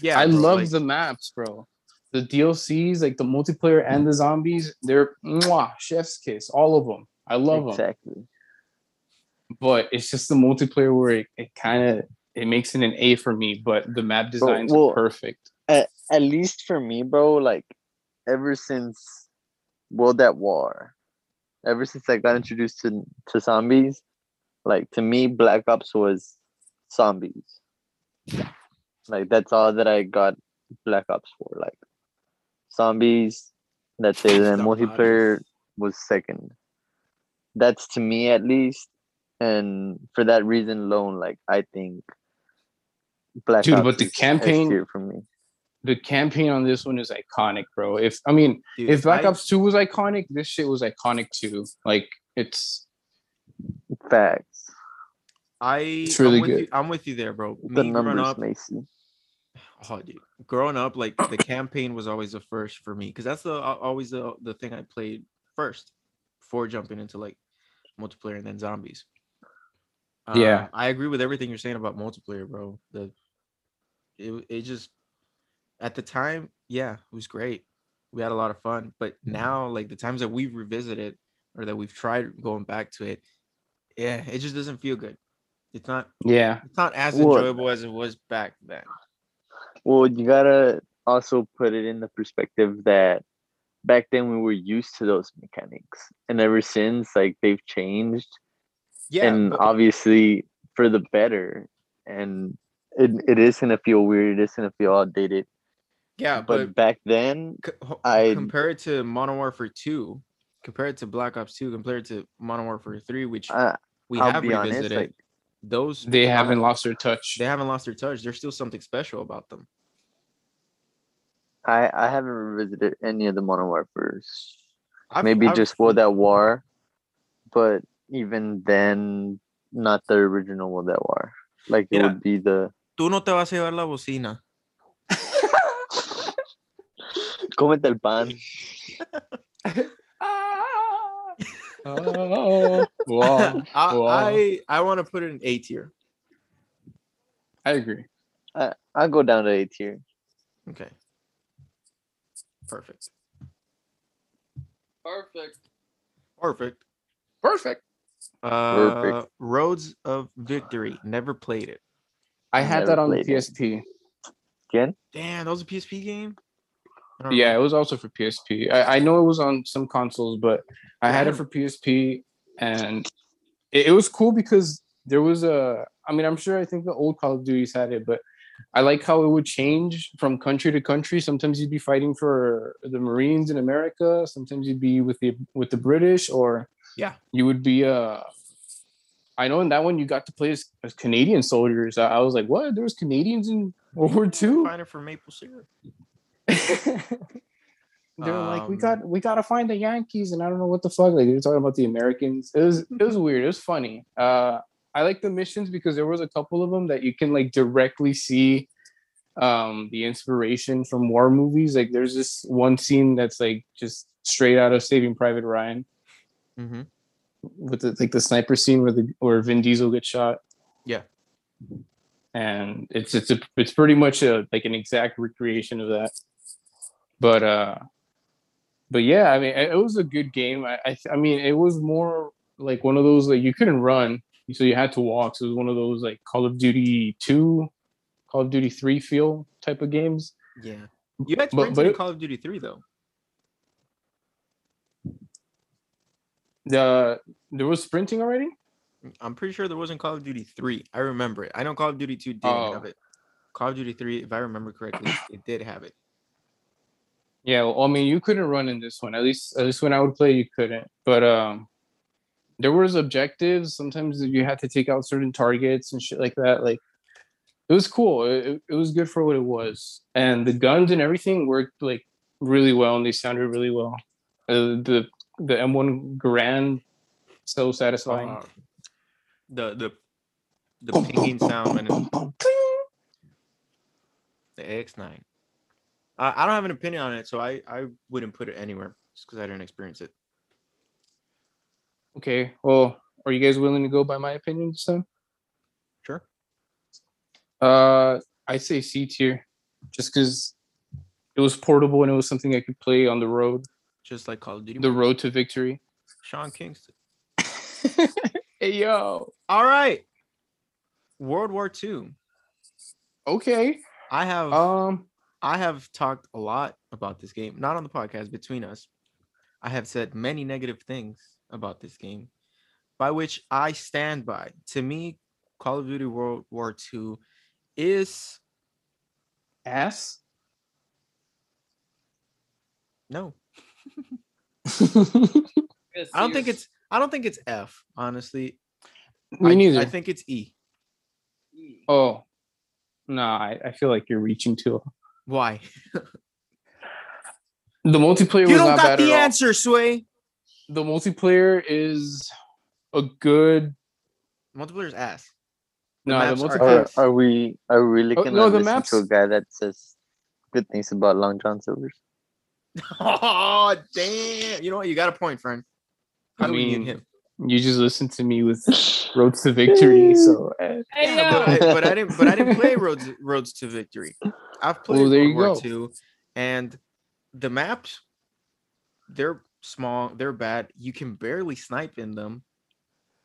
yeah, I bro, love like- the maps, bro. The DLCs, like the multiplayer and the zombies, they're mwah, chef's kiss, all of them. I love them, exactly. but it's just the multiplayer where it, it kind of it makes it an A for me. But the map designs well, are perfect. At, at least for me, bro. Like ever since World at War, ever since I got introduced to to zombies, like to me, Black Ops was zombies. Like that's all that I got Black Ops for. Like zombies. That's it. And then multiplayer was second. that's to me at least, and for that reason alone, like I think Black Dude, Ops but the is campaign- tier for me. The campaign on this one is iconic, bro. If I mean, Dude, if Black I- Ops 2 was iconic, this shit was iconic too. Like it's Facts. I It's really I'm with good. You, I'm with you there, bro. The Me growing numbers, up, Macy. Oh, dude, growing up, like the campaign was always the first for me because that's the always the the thing I played first before jumping into like multiplayer and then zombies. Yeah. Um, I agree with everything you're saying about multiplayer, bro. The it it just at the time, yeah, it was great. We had a lot of fun, but now like the times that we've revisited or that we've tried going back to it, yeah, it just doesn't feel good. It's not yeah. it's not as Well, enjoyable as it was back then. Well, you gotta also put it in the perspective that back then we were used to those mechanics, and ever since, like they've changed, Yeah, and but- obviously for the better. And it, it is gonna feel weird. It is gonna feel outdated. yeah, but, but, back then, c- ho- I- compare it to Modern Warfare 2, compare it to Black Ops 2, compare it to Modern Warfare 3, which uh, we I'll have be honest, revisited. like those They haven't lost their touch. they haven't lost their touch. There's still something special about them. I I haven't revisited any of the Modern Warfare's. I've- Maybe I've- just World at War, but even then, not the original World at War. Like it would be the Tú no te vas a llevar la bocina. Cómete el pan. oh, wow. I Wow. I, I want to put it in A tier. I agree. I I'll go down to A tier. Okay. Perfect. Perfect. Perfect. Perfect. Uh, Roads of Victory. Never played it. I had Never that on the played it. PSP. Again, Damn, that was a PSP game. I don't Yeah, remember. it was also for PSP. I, I know it was on some consoles, but I had it for PSP, and it, it was cool because there was a. I mean, I'm sure I think the old Call of Duties had it, but I like how it would change from country to country. Sometimes you'd be fighting for the Marines in America. Sometimes you'd be with the with the British, or Yeah. you would be. Uh, I know in that one you got to play as, as Canadian soldiers. I, I was like, what? There was Canadians in World War II. Find it for maple syrup. they were like, we Um, got we gotta find the Yankees, and I don't know what the fuck. Like they're talking about the Americans. It was it was weird. It was funny. Uh, I like the missions because there was a couple of them that you can like directly see um the inspiration from war movies. Like there's this one scene that's like just straight out of Saving Private Ryan Mm-hmm. with the, like the sniper scene where the where Vin Diesel gets shot. Yeah. And it's it's a it's pretty much a like an exact recreation of that. But uh but yeah, I mean it, was a good game. I I, I mean it was more like one of those like you couldn't run, so you had to walk. So it was one of those like Call of Duty 2, Call of Duty 3 feel type of games. Yeah. You had But- sprints but in Call of Duty 3 though. The there was sprinting already? I'm pretty sure there wasn't Call of Duty 3. I remember it. I know Call of Duty 2 didn't Oh. have it. Call of Duty 3, if I remember correctly, it did have it. Yeah, well, I mean, you couldn't run in this one. At least, at least when I would play, you couldn't. But um, there was objectives. Sometimes you had to take out certain targets and shit like that. Like, it was cool. It, it- it was good for what it was, and the guns and everything worked like really well, and they sounded really well. Uh, the the M1 Garand so satisfying. Uh, the the the pinging sound when it, the AX9. I, I don't have an opinion on it, so I I wouldn't put it anywhere just because I didn't experience it. Okay, well, are you guys willing to go by my opinion this time? Sure. Uh, I say C tier, just because it was portable and it was something I could play on the road, Just like Call of Duty. the road to victory. Sean Kingston. hey yo, All right. World War II. okay. I have Um, I have talked a lot about this game, not on the podcast, between us. I have said many negative things about this game, by which I stand by. To me, Call of Duty World War II is ass. no. I don't think it's I don't think it's F. Honestly, Me I, neither. I think it's E. oh, no, I, I feel like you're reaching too. Why? The multiplayer You was don't not got bad the at all. answer, Sway. The multiplayer is a good. Multiplayer's ass. No, maps the multiplayer. ass. Are, are we are we really Oh, gonna no, the listen to a guy that says good things about Long John Silver's? Oh damn! You know what? You got a point, friend. How I do we need mean, him? You just listened to me with Roads to Victory, so eh. Hey, Yeah, yo. but, I, but I didn't. But I didn't play Roads Roads to Victory. I've played Well, there World you War go. II, and the maps, they're small. They're bad. You can barely snipe in them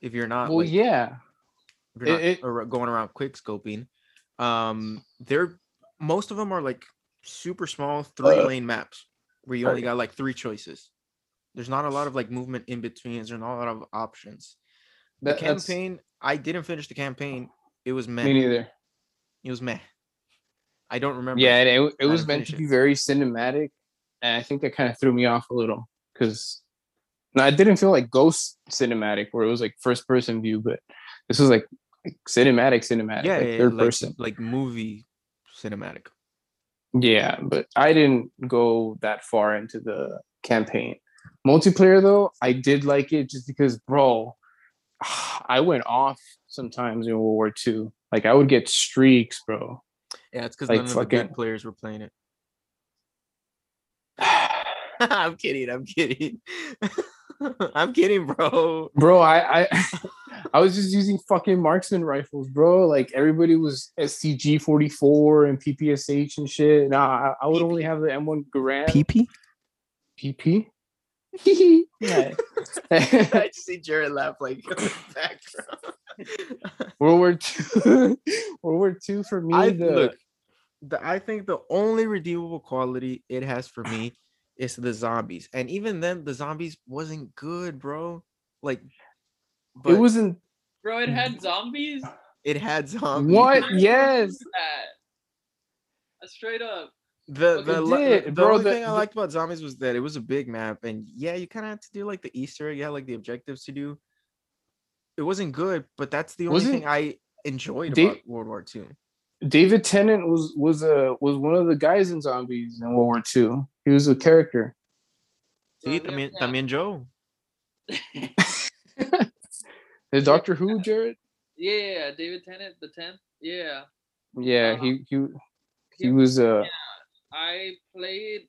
if you're not. well, like, yeah. if you're not it- it- going around quick scoping. Um, they're most of them are like super small three Uh, lane maps where you only got like three choices. There's not a lot of like movement in between. There's not a lot of options. The That, that's campaign, I didn't finish the campaign. It was meh. me neither. It was meh. I don't remember. Yeah, it, it was meant to it. be very cinematic, and I think that kind of threw me off a little because no, it didn't feel like Ghost cinematic where it was like first person view, but this was like, like cinematic, cinematic, yeah, like yeah, third like, person. like movie cinematic. Yeah, but I didn't go that far into the campaign. Multiplayer though, I did like it just because, bro, I went off sometimes in World War II. Like I would get streaks, bro. Yeah, it's because Like none of the good fucking- players were playing it. I'm kidding. I'm kidding. I'm kidding, bro. bro i i i was just using fucking marksman rifles bro like everybody was stg 44 and ppsh and shit nah i, I would PP. only have the m1 garand PP. pp yeah. I just see Jared laugh like in the background. world war two world war two for me I the look. The, I think the only redeemable quality it has for me is the zombies, and even then, the zombies wasn't good, bro. Like, but it wasn't Bro, it had mm. zombies. It had zombies. what yes That. Straight up. The the, did, the, bro, only the- thing I liked about zombies was that it was a big map, and yeah, you kind of had to do like the Easter egg, you had like the objectives to do. It wasn't good, but that's the only thing I enjoyed They- about World War II. david tennant was was a was one of the guys in zombies in world war ii he was a character See, So, también, yeah. también Joe. the doctor who jared Yeah, David Tennant, the tenth. Yeah, yeah Uh, he he he he- was uh I played.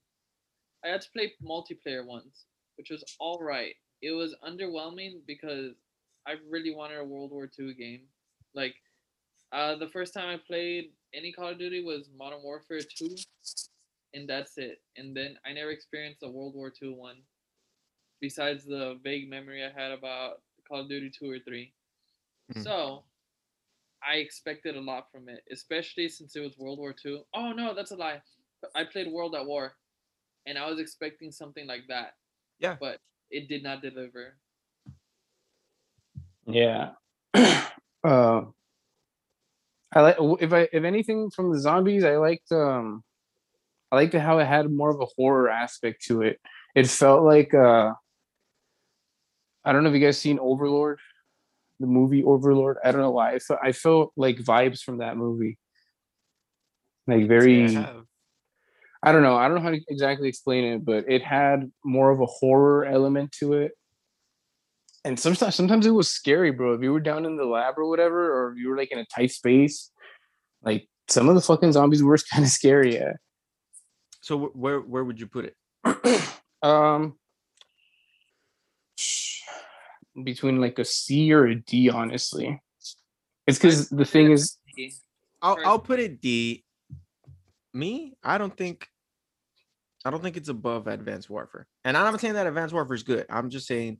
I had to play multiplayer once, which was all right. It was underwhelming because I really wanted a World War II game. Like, uh, the first time I played any Call of Duty was Modern Warfare Two, and that's it. And then I never experienced a World War II one, besides the vague memory I had about Call of Duty Two or 3 Mhm. So, I expected a lot from it, especially since it was World War II. Oh no, that's a lie. I played World at War, and I was expecting something like that. Yeah. but it did not deliver. Yeah. uh, I like if I if anything from the zombies, I liked um I liked how it had more of a horror aspect to it. It felt like uh I don't know if you guys seen Overlord, the movie Overlord. I don't know why. I felt I felt like vibes from that movie. Like very Yeah, I. I don't know. I don't know how to exactly explain it, but it had more of a horror element to it. And sometimes sometimes it was scary, bro. If you were down in the lab or whatever, or if you were like in a tight space, like some of the fucking zombies were kind of scary, yeah. So where where would you put it? um between like a C or a D, honestly. It's because the thing is I'll I'll put it D. Me, I don't think I don't think it's above Advanced Warfare. And I'm not saying that Advanced Warfare is good. I'm just saying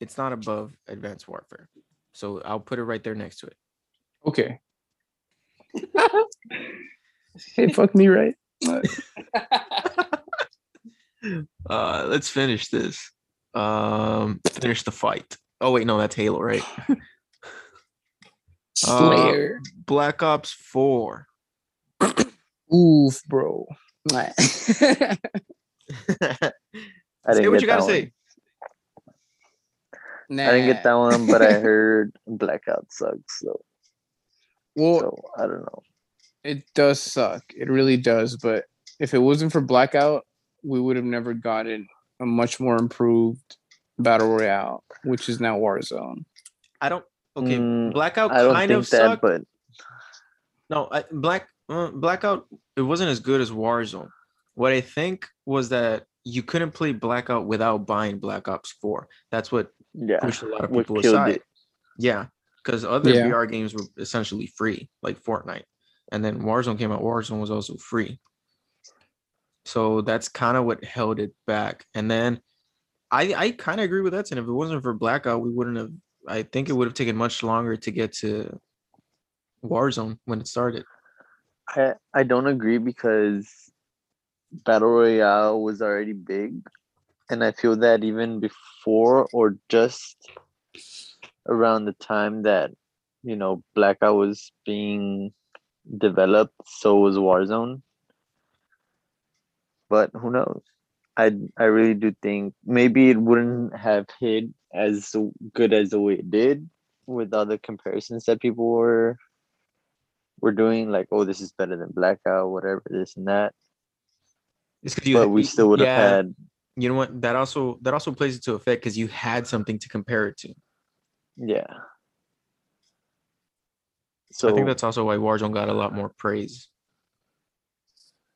it's not above Advanced Warfare. So I'll put it right there next to it. okay. hey, fuck me, right? Uh let's finish this. Um finish the fight. Oh wait, no, that's Halo, right? Slayer. Black Ops 4. Oof, bro. I say didn't what get you gotta that say. Nah. I didn't get that one, but I heard Blackout sucks. So, Well, so I don't know. It does suck. It really does. But if it wasn't for Blackout, we would have never gotten a much more improved battle royale, which is now Warzone. I don't. Okay, Mm, blackout I don't kind think of that, sucked. but No, I, black uh, blackout. It wasn't as good as Warzone. What I think was that you couldn't play blackout without buying Black Ops Four. That's what yeah, pushed a lot of people aside. it. Yeah, because other Yeah. BR games were essentially free, like Fortnite, and then Warzone came out. Warzone was also free, so that's kind of what held it back. And then I I kind of agree with Edson. If it wasn't for Blackout, we wouldn't have. I think it would have taken much longer to get to Warzone when it started. I I don't agree because Battle Royale was already big, and I feel that even before or just around the time that you know Blackout was being developed, so was Warzone. But who knows? I I really do think maybe it wouldn't have hit as good as the way it did with all the comparisons that people were were doing like oh this is better than blackout whatever this and that It's because you. but we still would have yeah, had You know what? That also that also plays into effect because you had something to compare it to. yeah so I think that's also why Warzone got a lot more praise.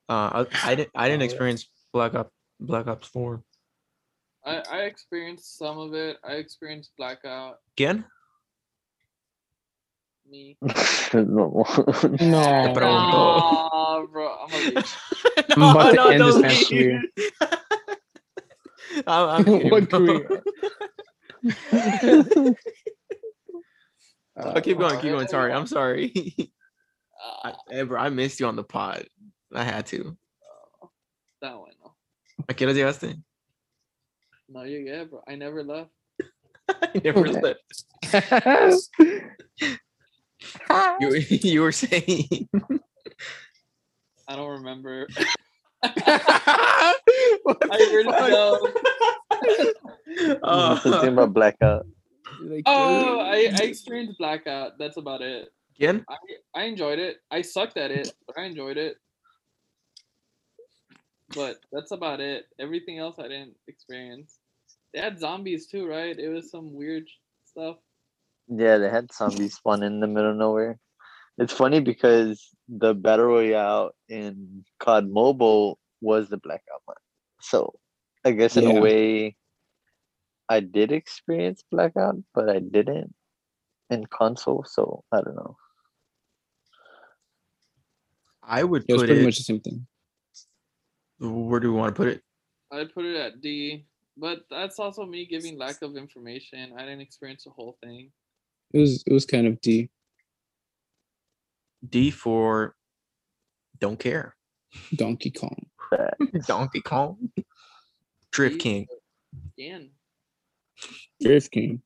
Uh, I, I didn't I didn't experience Black Ops Black Ops Four I, I experienced some of it. I experienced blackout. again. Me. no. No. preguntó. Nah, bro. I'm gonna leave. I'm about to end this don't man's leave. I'm, I'm kidding, What bro. career? Oh, keep going, keep Uh, going. Sorry, I'm sorry. Ah, I, I missed you on the pod. I had to. that one. No. ¿A qué hora llegaste? no, you yeah, bro. I never left. I never Okay. left. You, were- you were saying. I don't remember. What I really the don't. Uh, Something about blackout fuck? Like, Oh, I, I experienced blackout. That's about it. again? I, I enjoyed it. I sucked at it, but I enjoyed it. But that's about it. Everything else I didn't experience. They had zombies too, right? It was some weird stuff. yeah they had zombies spawn in the middle of nowhere it's funny because the battle royale in cod mobile was the blackout one so i guess in Yeah. a way i did experience blackout but i didn't in console so i don't know I would It was put pretty it. much the same thing. Where do we want to put it? I'd put it at D, but that's also me giving lack of information. I didn't experience the whole thing. It was it was kind of D. D for don't care. Donkey Kong. Donkey Kong. Drift D King. for Again. Drift King.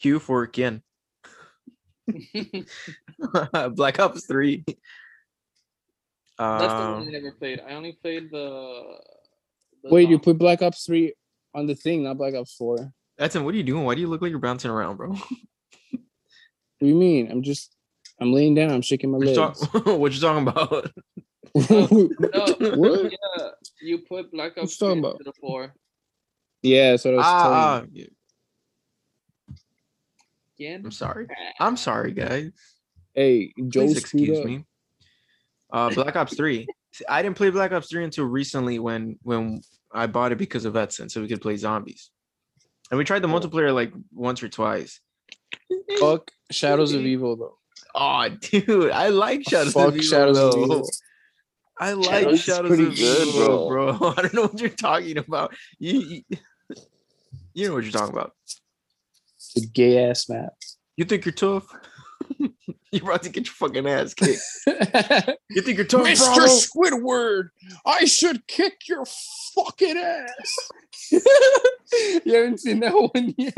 Q for Ken. Black Ops 3. That's the one I Um, never played. I only played the. the Wait, you put Black Ops 3 on the thing, not Black Ops 4. What Edson, what are you doing? Why do you look like you're bouncing around, bro? what do you mean? I'm just I'm laying down, I'm shaking my What you, legs. talk- what you talking about? No, what? yeah, you put Black Ops 3 about? into the four. Yeah, that's what I was telling Ah, you. ah, Again. I'm sorry. I'm sorry, guys. Hey, Joe Please screwed excuse up. me. Uh, Black Ops 3. See, I didn't play Black Ops 3 until recently when when I bought it because of Edson, so we could play zombies. And we tried the multiplayer like once or twice. Fuck Shadows of Evil though. Oh, dude, I like Shadows Fuck of Evil. Shadows of. Evil. I like Shadows Shadows pretty good, Evil, bro. bro. I don't know what you're talking about. You, you, you know what you're talking about. The gay ass map. You think you're tough? you're about to get your fucking ass kicked. You think you're tough, Bravo? Squidward, I should kick your fucking ass. you haven't seen that one yet?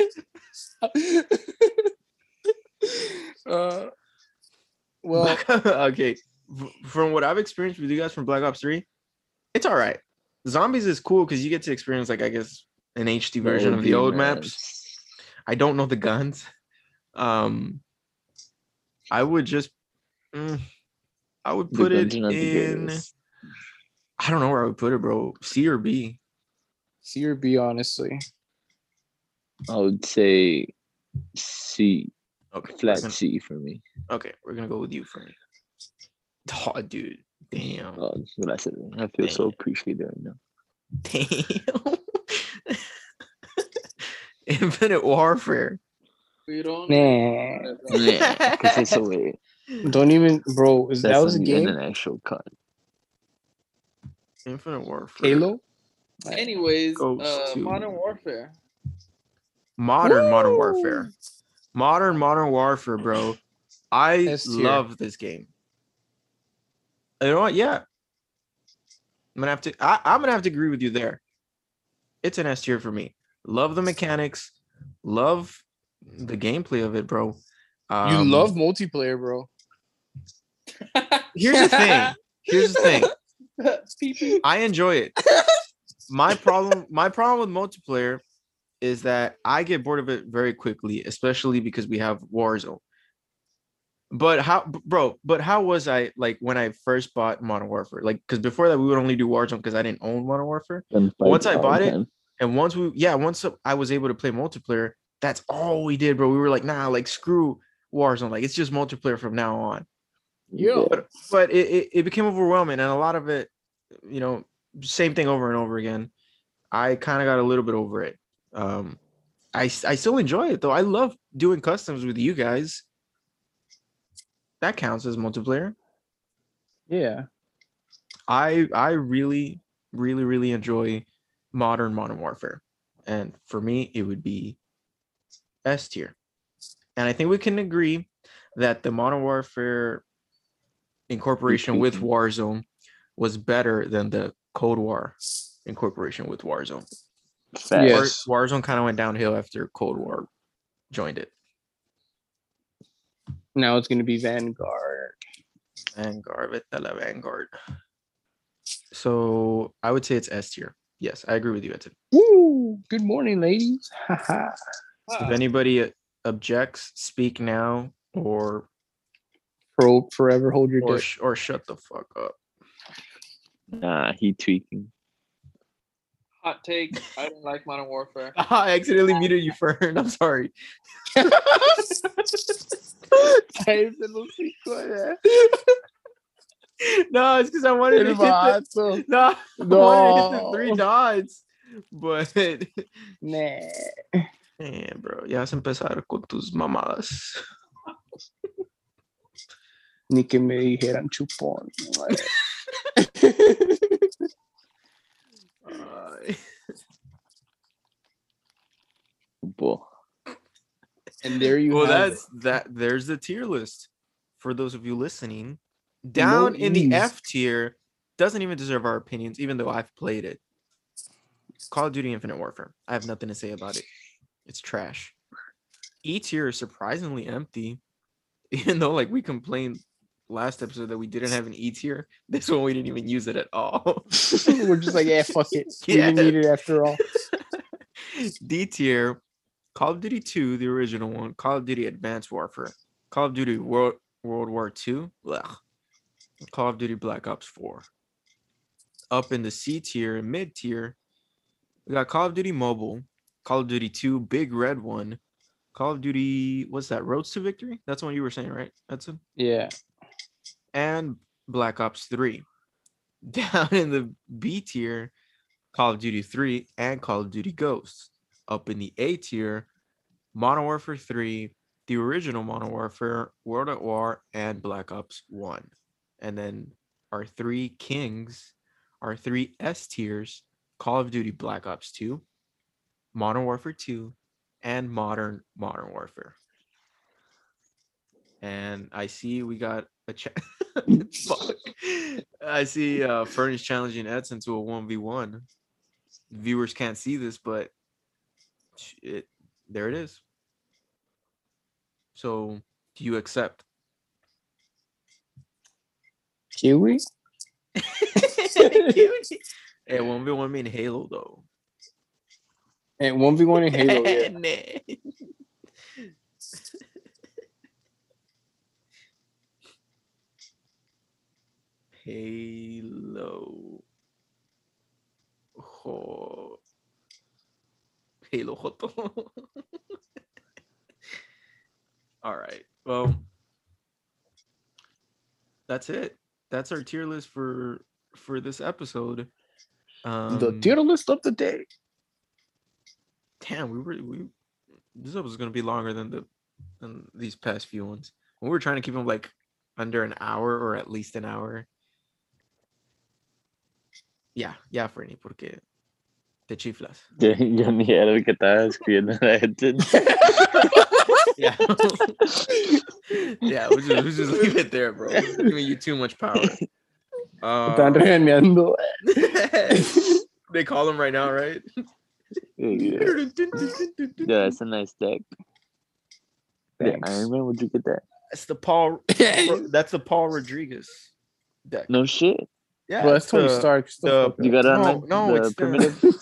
uh, well, okay. F- From what I've experienced with you guys from Black Ops 3, it's all right. Zombies is cool because you get to experience, like, I guess, an HD version of the old maps. I don't know the guns. Um, I would just, mm, I would put it guns are not the in. I don't know where I would put it, bro. C or B. C or B, honestly. I would say C, Okay, flat gonna- C for me. okay, we're gonna go with you for me. Oh, dude, damn, Oh, that's what I said. I feel so appreciated right now. damn. Infinite Warfare. We don't. Nah. Yeah, because it's a way. Don't even, bro. Is That's that was a an, game? an actual cut. Infinite Warfare. Halo. Anyways, Goes uh, Modern Warfare. Modern Modern Warfare. Modern Modern Warfare, bro. I S tier. love this game. You know what? Yeah. I'm gonna have to I, I'm gonna have to agree with you there. It's an S tier for me. Love the mechanics, love the gameplay of it, bro. you Um, love multiplayer, bro. here's the thing. Here's the thing. I enjoy it. My problem, my problem with multiplayer is that I get bored of it very quickly, especially because we have Warzone. But how, bro? But how was I like when I first bought Modern Warfare? Like, because before that we would only do Warzone because I didn't own Modern Warfare. Once I bought it. And once we, yeah, once I was able to play multiplayer, that's all we did, bro. We were like, nah, like screw Warzone, like it's just multiplayer from now on Yo. but but it, it, it became overwhelming and a lot of it you know same thing over and over again i kind of got a little bit over it um i i still enjoy it though i love doing customs with you guys that counts as multiplayer. Yeah. i i really really really enjoy modern modern warfare. And for me it would be s tier. And i think we can agree that the modern warfare incorporation with mm-hmm. warzone was better than the cold war incorporation with warzone. Yes. warzone kind of went downhill after cold war joined it Now it's gonna be Vanguard. vanguard vete la vanguard so i would say it's s tier yes i agree with you Edson. Woo! Good morning, ladies. Haha. if anybody uh, objects speak now or Pro forever hold your or, dick. or shut the fuck up Nah, he tweaking. Hot take. I don't like Modern Warfare. i accidentally muted you fern i'm sorry Cállate el hocico, ya. no it's because i wanted to El hit the, vato. no, I wanted to hit the No. three dots but Nah. Eh, bro, ya vas a empezar con tus mamadas. Ni que me dijeran chupón. Ay. Bull. And there you well, that's that. There's the tier list for those of you listening. Down in the. F tier doesn't even deserve our opinions, even though I've played it. Call of Duty Infinite Warfare. I have nothing to say about it. It's trash. E tier is surprisingly empty, even though like we complained last episode that we didn't have an E tier. This one we didn't even use it at all. We're just like, yeah, fuck it. We didn't need it after all. D tier, Call of Duty 2, the original one, Call of Duty Advanced Warfare, Call of Duty World World War 2, Call of Duty Black Ops 4. Up in the C tier, and mid tier, we got Call of Duty Mobile, Call of Duty 2, Big Red One, Call of Duty, what's that? Roads to Victory? That's what you were saying, right? That's it. Yeah. And Black Ops 3. Down in the B tier, Call of Duty 3 and Call of Duty Ghosts. Up in the A tier, Modern Warfare 3, the original Modern Warfare, World at War, and Black Ops 1. And then our three kings, our three S tiers, Call of Duty Black Ops 2, Modern Warfare 2, and Modern Modern Warfare. And I see we got a chat. Fuck. I see uh Furnace challenging Edson to a 1v1. Viewers can't see this, but it there it is. So do you accept? Kiwi? hey, 1v1 mean Halo though. And one v one in Halo. Yeah. Halo. Ho- Halo Joto. All right. Well, that's it. That's our tier list for for this episode. Um, the tier list of the day. damn, we were we this episode is gonna be longer than the than these past few ones. We were trying to keep them like under an hour or at least an hour. Yeah, yeah, Fernie, porque te chiflas. Yo, yo ni era el que estaba escribiendo la gente. Yeah. yeah, we'll just, we'll just leave it there, bro. It's giving you too much power. Están Uh, regañando. they call them right now, right? yeah. yeah, that's a nice deck. Yeah, Thanks. Iron Man, would you get that? That's the Paul. That's the Paul Rodriguez deck. No shit. Yeah, Well, that's it's Tony the- Stark. the- You got it No, like, no, the it's the- primitive.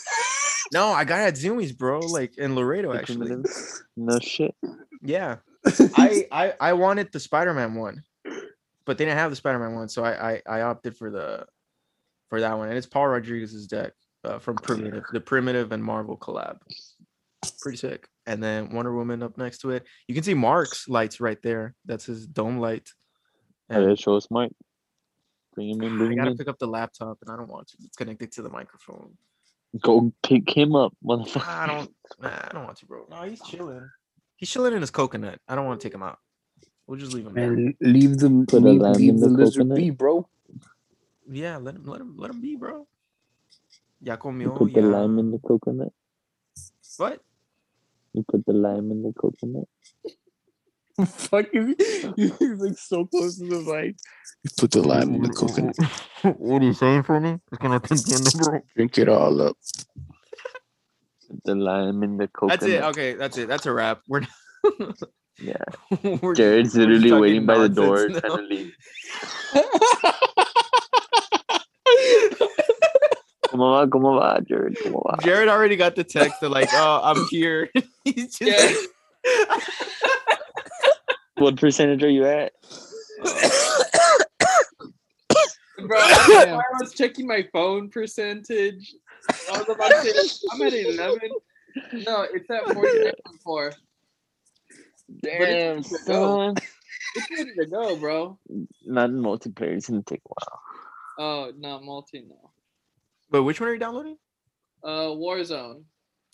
No, I got it at Zumiez, bro. Like in Laredo, the actually. primitive? No shit. Yeah, I, I I wanted the Spider-Man one, but they didn't have the Spider-Man one, so I I, I opted for the for that one, and it's Paul Rodriguez's deck uh, from Primitive, the Primitive and Marvel collab. Pretty sick. And then Wonder Woman up next to it. You can see Mark's lights right there. That's his dome light. And that show us Mike. Bring him in, I bring him gotta in. pick up the laptop, and I don't want to. It's connected to the microphone. Go pick him up, motherfucker. I don't. Nah, I don't want to, bro. No, he's chilling. He's chilling in his coconut. I don't want to take him out. We'll just leave him there. Leave the Put leave, lime leave in the the lizard be, bro. Yeah, let him, let him, let him be, bro. Ya You comió, put the lime in the coconut. What? You put the lime in the coconut. Fuck is he? He's like so close to the mic. Put the lime in the coconut. what are you saying for me? Es que no te entiendo, bro. Drink it all up. The lime in the coconut. That's it. Okay, that's it. That's a wrap. We're not. Yeah. we're just- Jared's we're literally waiting by the door nonsense trying now. to leave. ¿Cómo va? ¿Cómo va, Jared? ¿Cómo va? Jared already got the text. They're like, "Oh, I'm here." He's just Yeah. What percentage are you at? Bro, I, I was checking my phone percentage. I was about to say, I'm at 11. No, it's at 49.4. Damn, it's good to son. It's ready to go, bro. Not in multiplayer. It's gonna take a while. Oh, not multi, no. But which one are you downloading? Uh, Warzone.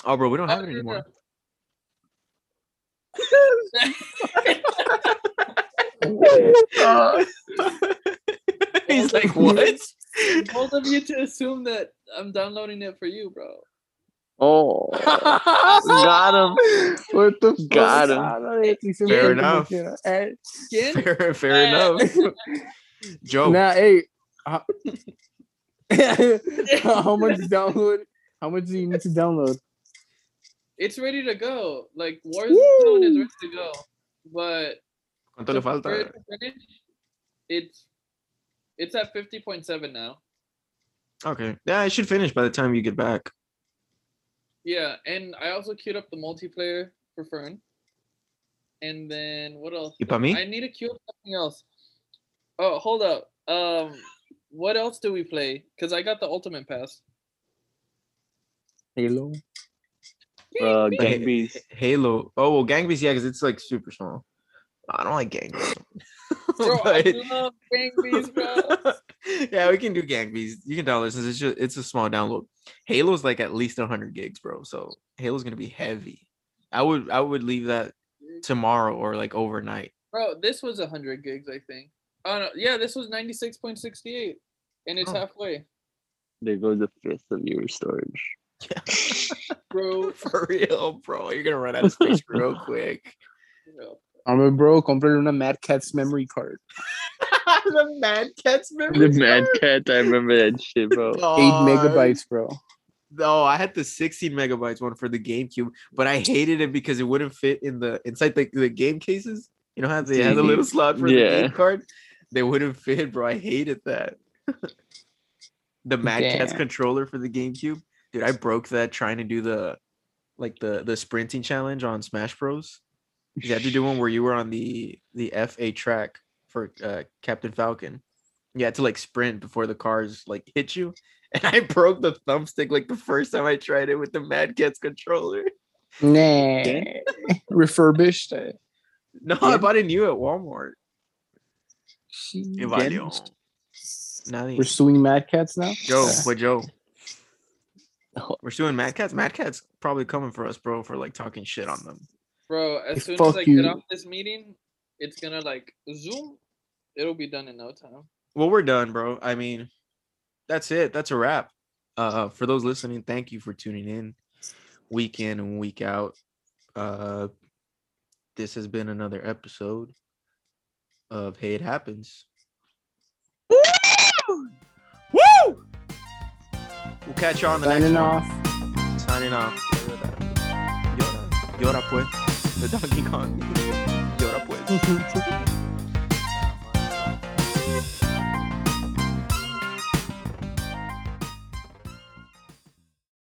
Oh, bro, we don't have it no, anymore. He's like, "What?" Both of you to assume that I'm downloading it for you, bro. Oh, got him. What the fuck? Got him. No, hice un Fair enough. porque era- Skin? fair, fair enough. Joe, Now, hey. uh, how much download? How much do you need to download? It's ready to go. Like Warzone is ready to go. But ¿cuánto le falta? to finish, it's it's at 50.7 now. Okay, yeah, it should finish by the time you get back. Yeah, and I also queued up the multiplayer for Fern. And then what else? Y pa' I need to queue up something else. Oh, hold up. Um, what else do we play? Cause I got the ultimate pass. Halo. Uh, Hey, Gang Beasts. Halo. Oh well, Gang Beasts, yeah, because it's like super small. I don't like Gang Beasts. Bro, I love Gang Beasts, bro. yeah, we can do Gang Beasts. You can download this. It's just it's a small download. Halo's like at least 100 gigs, bro. So Halo's gonna be heavy. I would I would leave that tomorrow or like overnight. Bro, this was 100 gigs, I think. Oh no, yeah, this was 96.68, and it's Oh. halfway, There goes a fifth of your storage. bro. For real, bro. You're gonna run out of space real quick. bro. I'm a bro. Compré una Mad Catz memory card. the Mad Catz memory. The memory. Mad Cat, I remember that shit, bro. Eight megabytes, bro. No, I had the 16 megabytes one for the GameCube, but I hated it because it wouldn't fit in the inside the, the game cases. You know how they had the Mhm. little slot for the game card? They wouldn't fit, bro. I hated that. the Mad Catz Damn. controller for the GameCube. Dude, I broke that trying to do the like the the sprinting challenge on Smash Bros. You had to do one where you were on the the FA track for uh, Captain Falcon. You had to like sprint before the cars like hit you, and I broke the thumbstick like the first time I tried it with the Mad Catz controller. Nah. Refurbished. It. No, I bought it new at Walmart. she- Que valió. Nadie. We're suing Mad Catz now. Joe, what Joe? We're suing Mad Catz. Mad Catz probably coming for us, bro, for like talking shit on them. Bro, as Hey, soon as I you. get off this meeting, it's gonna like zoom. It'll be done in no time. Well, we're done, bro. I mean, that's it. That's a wrap. Uh, for those listening, thank you for tuning in, week in and week out. Uh, this has been another episode of Hey It Happens. We'll catch you on the Signing next off. one. Signing off. Llora, llora pues. The Donkey Kong. Llora pues.